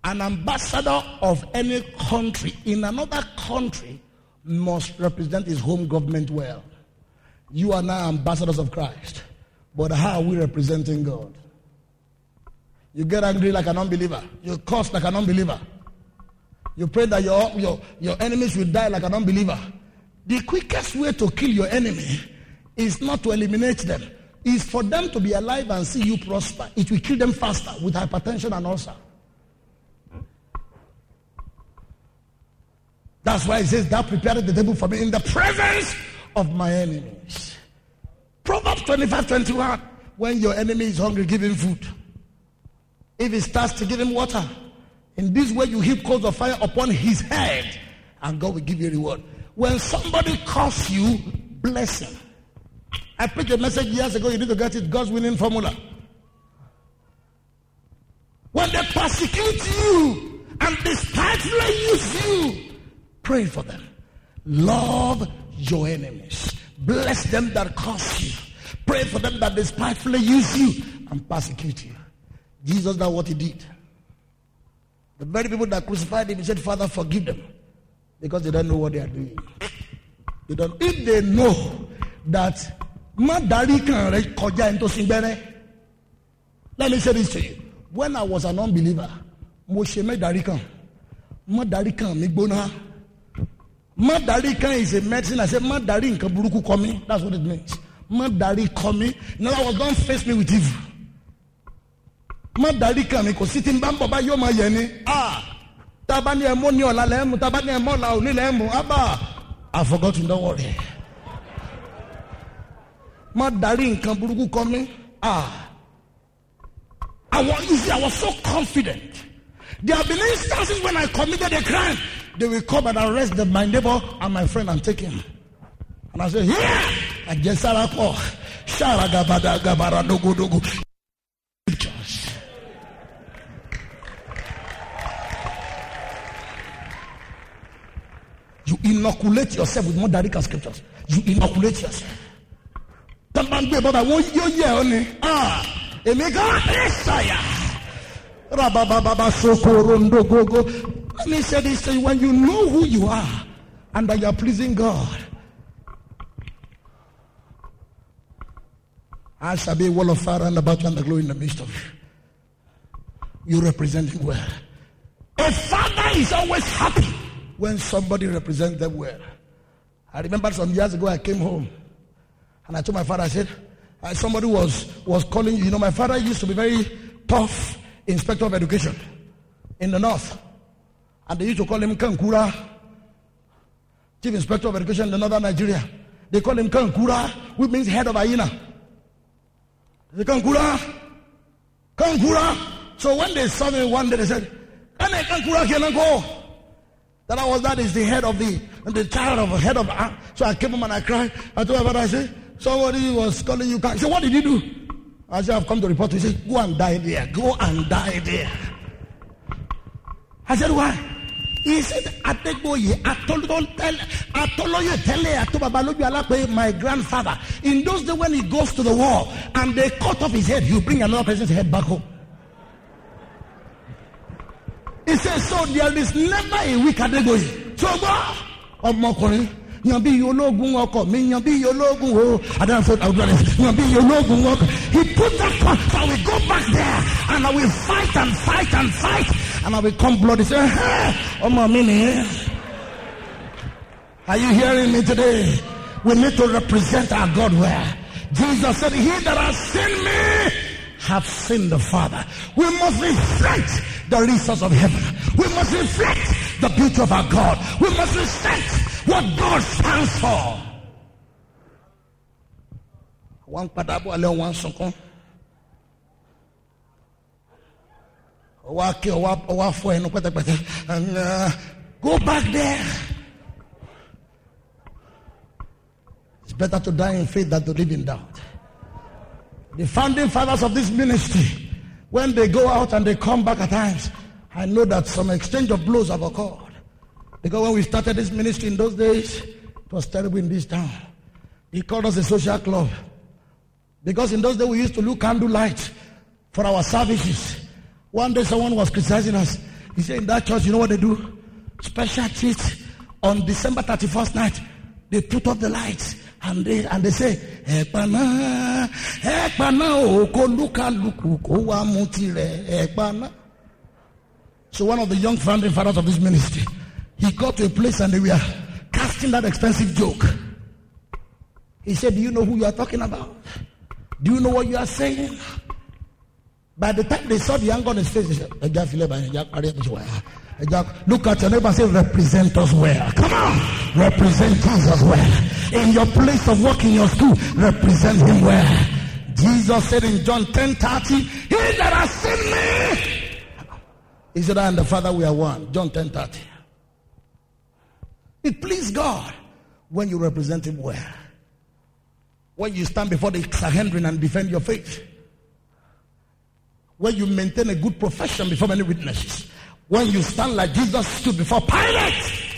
An ambassador of any country in another country must represent his home government well. You are now ambassadors of Christ. But how are we representing God? You get angry like an unbeliever. You curse like an unbeliever. You pray that your, your, your enemies will die like an unbeliever. The quickest way to kill your enemy is not to eliminate them, is for them to be alive and see you prosper. It will kill them faster with hypertension and ulcer. That's why it says, Thou prepared the table for me in the presence of my enemies. Proverbs 25 21. When your enemy is hungry, give him food. If he starts to give him water. In this way, you heap coals of fire upon his head, and God will give you a reward. When somebody calls you, bless him. I preached a message years ago, you need to get it God's winning formula. When they persecute you, and despitefully use you, pray for them. Love your enemies. Bless them that curse you. Pray for them that despitefully use you and persecute you. Jesus, that's what he did. The very people that crucified him, he said, Father, forgive them. Because they don't know what they are doing. They don't, if they know that Madari can kọjá into Simbere. Let me say this to you. When I was an unbeliever, mo ṣe mẹ́dàrí kan. Mọ́dàrí kan mi gbóná. Mọ́dàrí kan is a medicine. I said, Mọ́dàrí nǹkan burúkú kọ mi. That's what it means. Mọ́dàrí kọ mi. In other words, don't face me with evil. Mọ́dàrí kan mi kò sí tí n bá ń bọ̀ bá yóò máa yẹ ni. Ah! Tábà ní ẹ̀mú ní ọ̀la lẹ́mú. Tábà ní ẹ̀mú ọ̀la òní lẹ́mú. Abba! I forgot to don't worry. Mọ́dàrí nǹkan burúkú kọ mi. Ah! I was, you see, I was so confident. There have been instances when I committed a crime. They will come and arrest the, my neighbor and my friend and take him. And I say, yeah, I Gabara Dogo Dogo. Scriptures. You inoculate yourself with more Darika scriptures. You inoculate yourself. Bọ́dà wọ́n yóò yẹ ọ ni. Ah! èmi gan let me say this to you when you know who you are and that you are pleasing God. I shall be a wall of fire and about you and the glory in the midst of you. You represent him well. A father is always happy when somebody represents them well. I remember some years ago I came home and I told my father, I said, somebody was, was calling you. You know, my father used to be very tough inspector of education in the north. And they used to call him Kankura, chief inspector of education in the northern Nigeria. They call him Kankura, which means head of hyena. The Kankura, Kankura. So when they saw me one day, they said, Kane Kankura Kenanko. That I was, that is the head of the, the child of head of, uh, so I came home and I cried. I told my father, I said, Somebody was calling you. He said, What did you do? I said, I've come to report. He said, Go and die there. Go and die there. I said, Why? He said, Ategboye, Atoloye Tele, Atobabaloju Alape, my grandfather. In those days when he goes to the war and they cut off his head, you bring another person's head back home. He says, So there is never a weak Ategboye. So go, ọmọkùnrin yan bí ológun ọkọ mi yan bí ológun o. Adánsọ àwùjọ yan bí ológun ọkọ. He put that so I will go back there and I will fight and fight and fight and I will come bloody. Say ọmọ mi nìyẹn are you hearing me today? We need to represent our God well Jesus said he that has seen me have seen the Father. We must reflect the resource of heaven. We must reflect the beauty of our God. We must reflect what God stands for. Wọ́n padà bọ̀ alẹ́ wọn sunkún. Ọwọ́ akẹ́. Go back there. It's better to die in faith than to live in doubt. The founding fathers of this ministry, when they go out and they come back at times, I know that some exchange of blows have occurred. Because when we started this ministry in those days, it was terrible in this town. He called us a social club. Because in those days we used to look candlelight for our services. One day someone was criticizing us. He said, in that church, you know what they do? Special treat on December 31st night. They put up the lights and they and they say, Ekpana, Ekpana, oko luka luku, mutire, Ekpana. So one of the young founding fathers of this ministry, he got to a place and they were casting that expensive joke. He said, Do you know who you are talking about? Do you know what you are saying? By the time they saw the anger on his face, they said, Look at your neighbor and say, Represent us well. Come on. Represent Jesus well. In your place of work in your school, represent him well. Jesus said in John 10 30, He that has seen me. He said, I and the Father we are one. John 10 30. It pleased God when you represent Him well. When you stand before the Sanhedrin and defend your faith. When you maintain a good profession before many witnesses. When you stand like Jesus stood before Pilate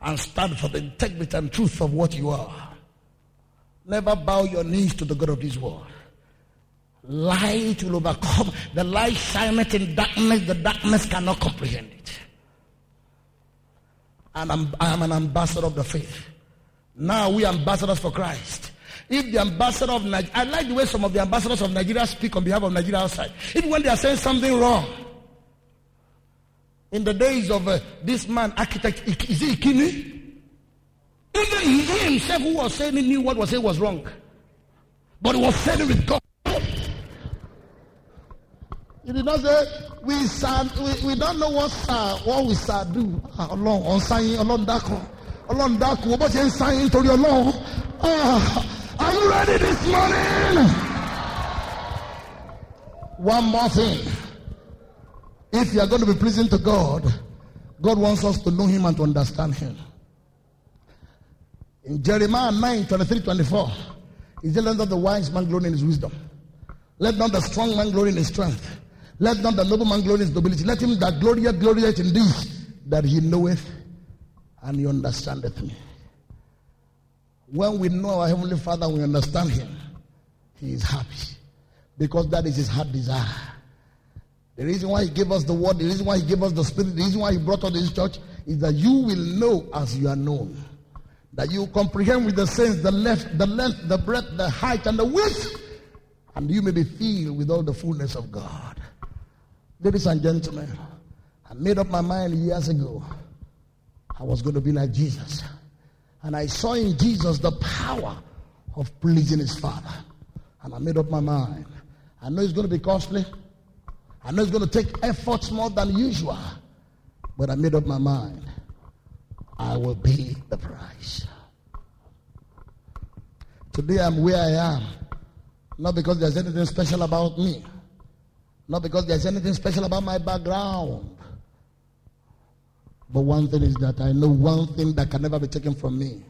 and stand for the integrity and truth of what you are. Never bow your knees to the God of this world. Light will overcome. The light shineth in darkness, the darkness cannot comprehend it. And I'm, I am an ambassador of the faith. Now we ambassadors for Christ. If the ambassador of Nigeria, I like the way some of the ambassadors of Nigeria speak on behalf of Nigeria outside. Even when they are saying something wrong. In the days of uh, this man, architect, is he Ikimi? Even he himself who was saying he knew what was said was wrong. But he was saying with God. He did not say, we, shall, we, we don't know what, uh, what we shall do. Ah, Ọlọ́run ọ̀sáyín ọlọ́run dákun ọlọ́run dákun bó ṣe ń sáyín ọlọ́run. Ah, Are you ready this morning? One more thing. If you are going to be pleasing to God, God wants us to know Him and to understand Him. In Jeremiah 9 23 24, he said, Let not the wise man glory in his wisdom. Let not the strong man glory in his strength. Let not the noble man glory in his nobility. Let him that glorieth glorieth in this, that he knoweth and he understandeth me. When we know our Heavenly Father, we understand him, he is happy. Because that is his heart desire. The reason why he gave us the word, the reason why he gave us the spirit, the reason why he brought us this church is that you will know as you are known. That you comprehend with the sense the left, the length, the breadth, the height, and the width. And you may be filled with all the fullness of God. Ladies and gentlemen, I made up my mind years ago. I was going to be like Jesus. And I saw in Jesus the power of pleasing his Father. And I made up my mind. I know it's going to be costly. I know it's going to take efforts more than usual. But I made up my mind. I will pay the price. Today I'm where I am. Not because there's anything special about me. Not because there's anything special about my background. But one thing is that I know one thing that can never be taken from me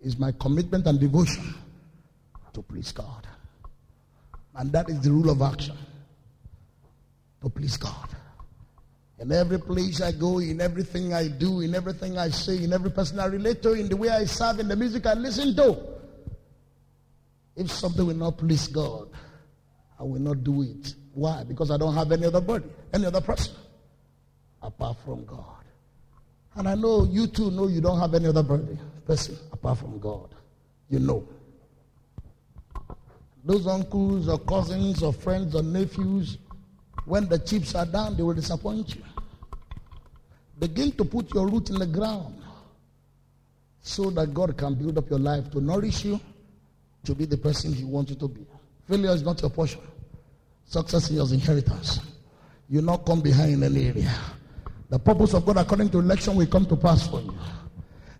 is my commitment and devotion to please God. And that is the rule of action to please God. In every place I go, in everything I do, in everything I say, in every person I relate to, in the way I serve, in the music I listen to. If something will not please God, I will not do it. Why? Because I don't have any other body, any other person apart from God. And I know you too know you don't have any other body, person apart from God. You know. Those uncles or cousins or friends or nephews, when the chips are down, they will disappoint you. Begin to put your root in the ground so that God can build up your life to nourish you to be the person He wants you to be. Failure is not your portion, success is your inheritance. You not come behind in any area. The purpose of God according to election will come to pass for you.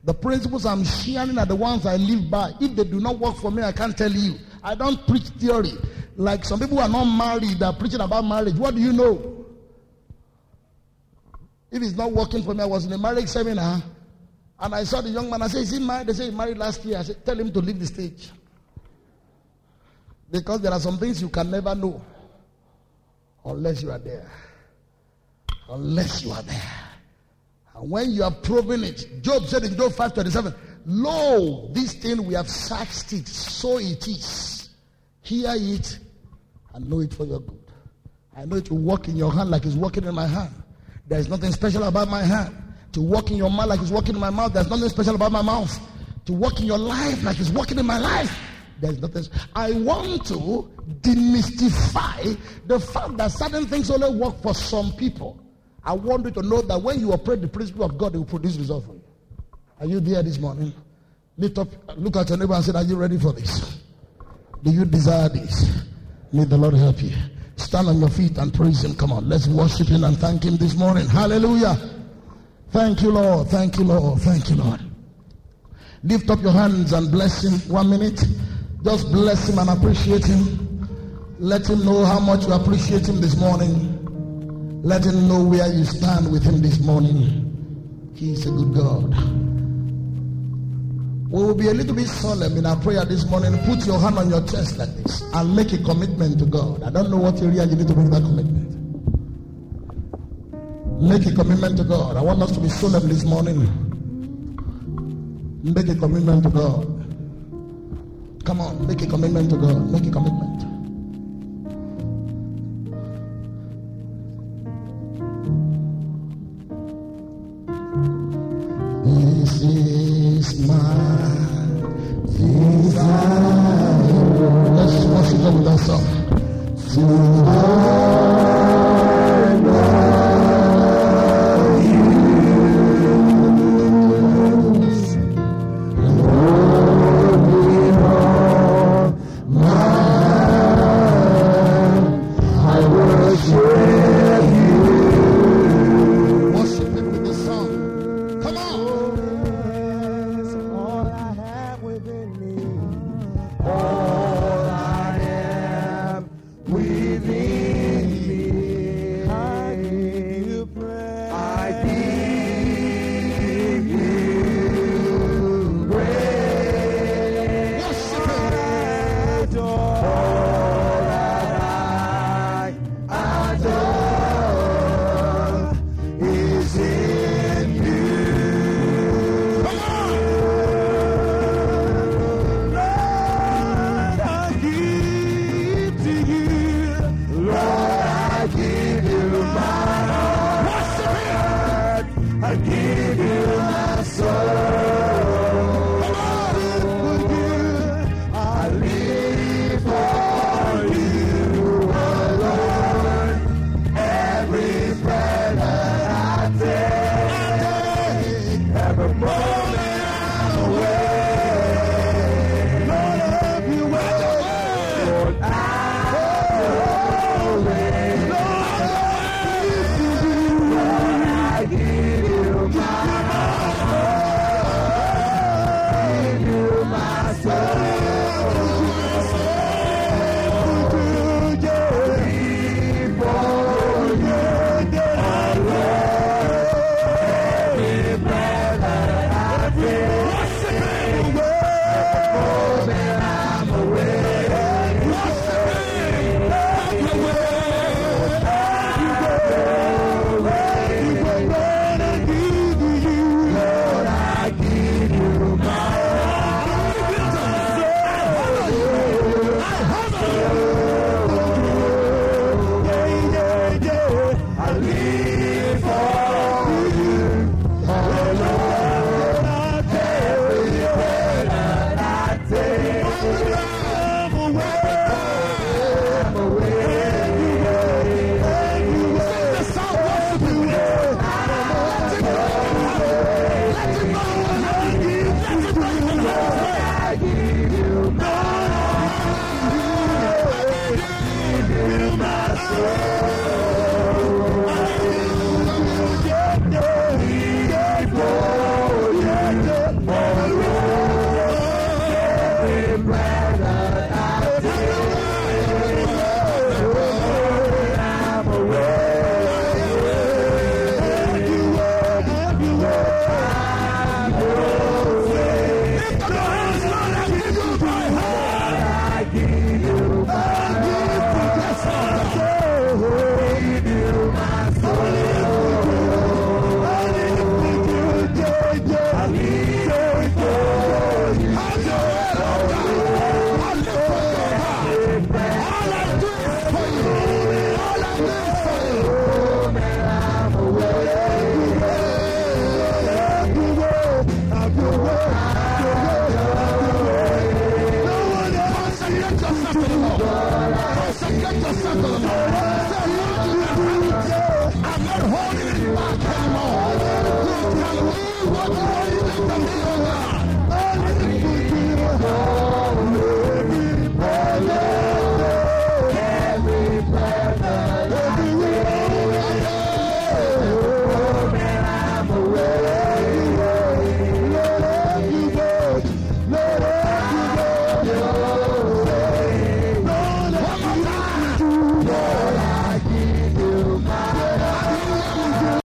The principles I'm sharing are the ones I live by. If they do not work for me, I can't tell you. I don't preach theory. Like some people are not married, they're preaching about marriage. What do you know? If it's not working for me, I was in a marriage seminar and I saw the young man. I said, Is he married? They say he married last year. I said, Tell him to leave the stage. Because there are some things you can never know unless you are there. Unless you are there. And when you are proving it, Job said in Job 5:27, Lo, this thing we have searched it, so it is. Hear it and know it for your good. I know it will work in your hand like it's working in my hand. There is nothing special about my hand. To work in your mouth like it's working in my mouth, there's nothing special about my mouth. To work in your life like it's working in my life, there's nothing. I want to demystify the fact that certain things only work for some people. I want you to know that when you operate the principle of God, it will produce results for you. Are you there this morning? Lift up, look at your neighbor and say, Are you ready for this? Do you desire this? May the Lord help you. Stand on your feet and praise Him. Come on, let's worship Him and thank Him this morning. Hallelujah. Thank you, Lord. Thank you, Lord. Thank you, Lord. Lift up your hands and bless Him. One minute. Just bless him and appreciate him. Let him know how much you appreciate him this morning. Let him know where you stand with him this morning. He is a good God. We will be a little bit solemn in our prayer this morning. Put your hand on your chest like this and make a commitment to God. I don't know what area you need to make that commitment. Make a commitment to God. I want us to be solemn this morning. Make a commitment to God. Come on, make a commitment to God. Make a commitment.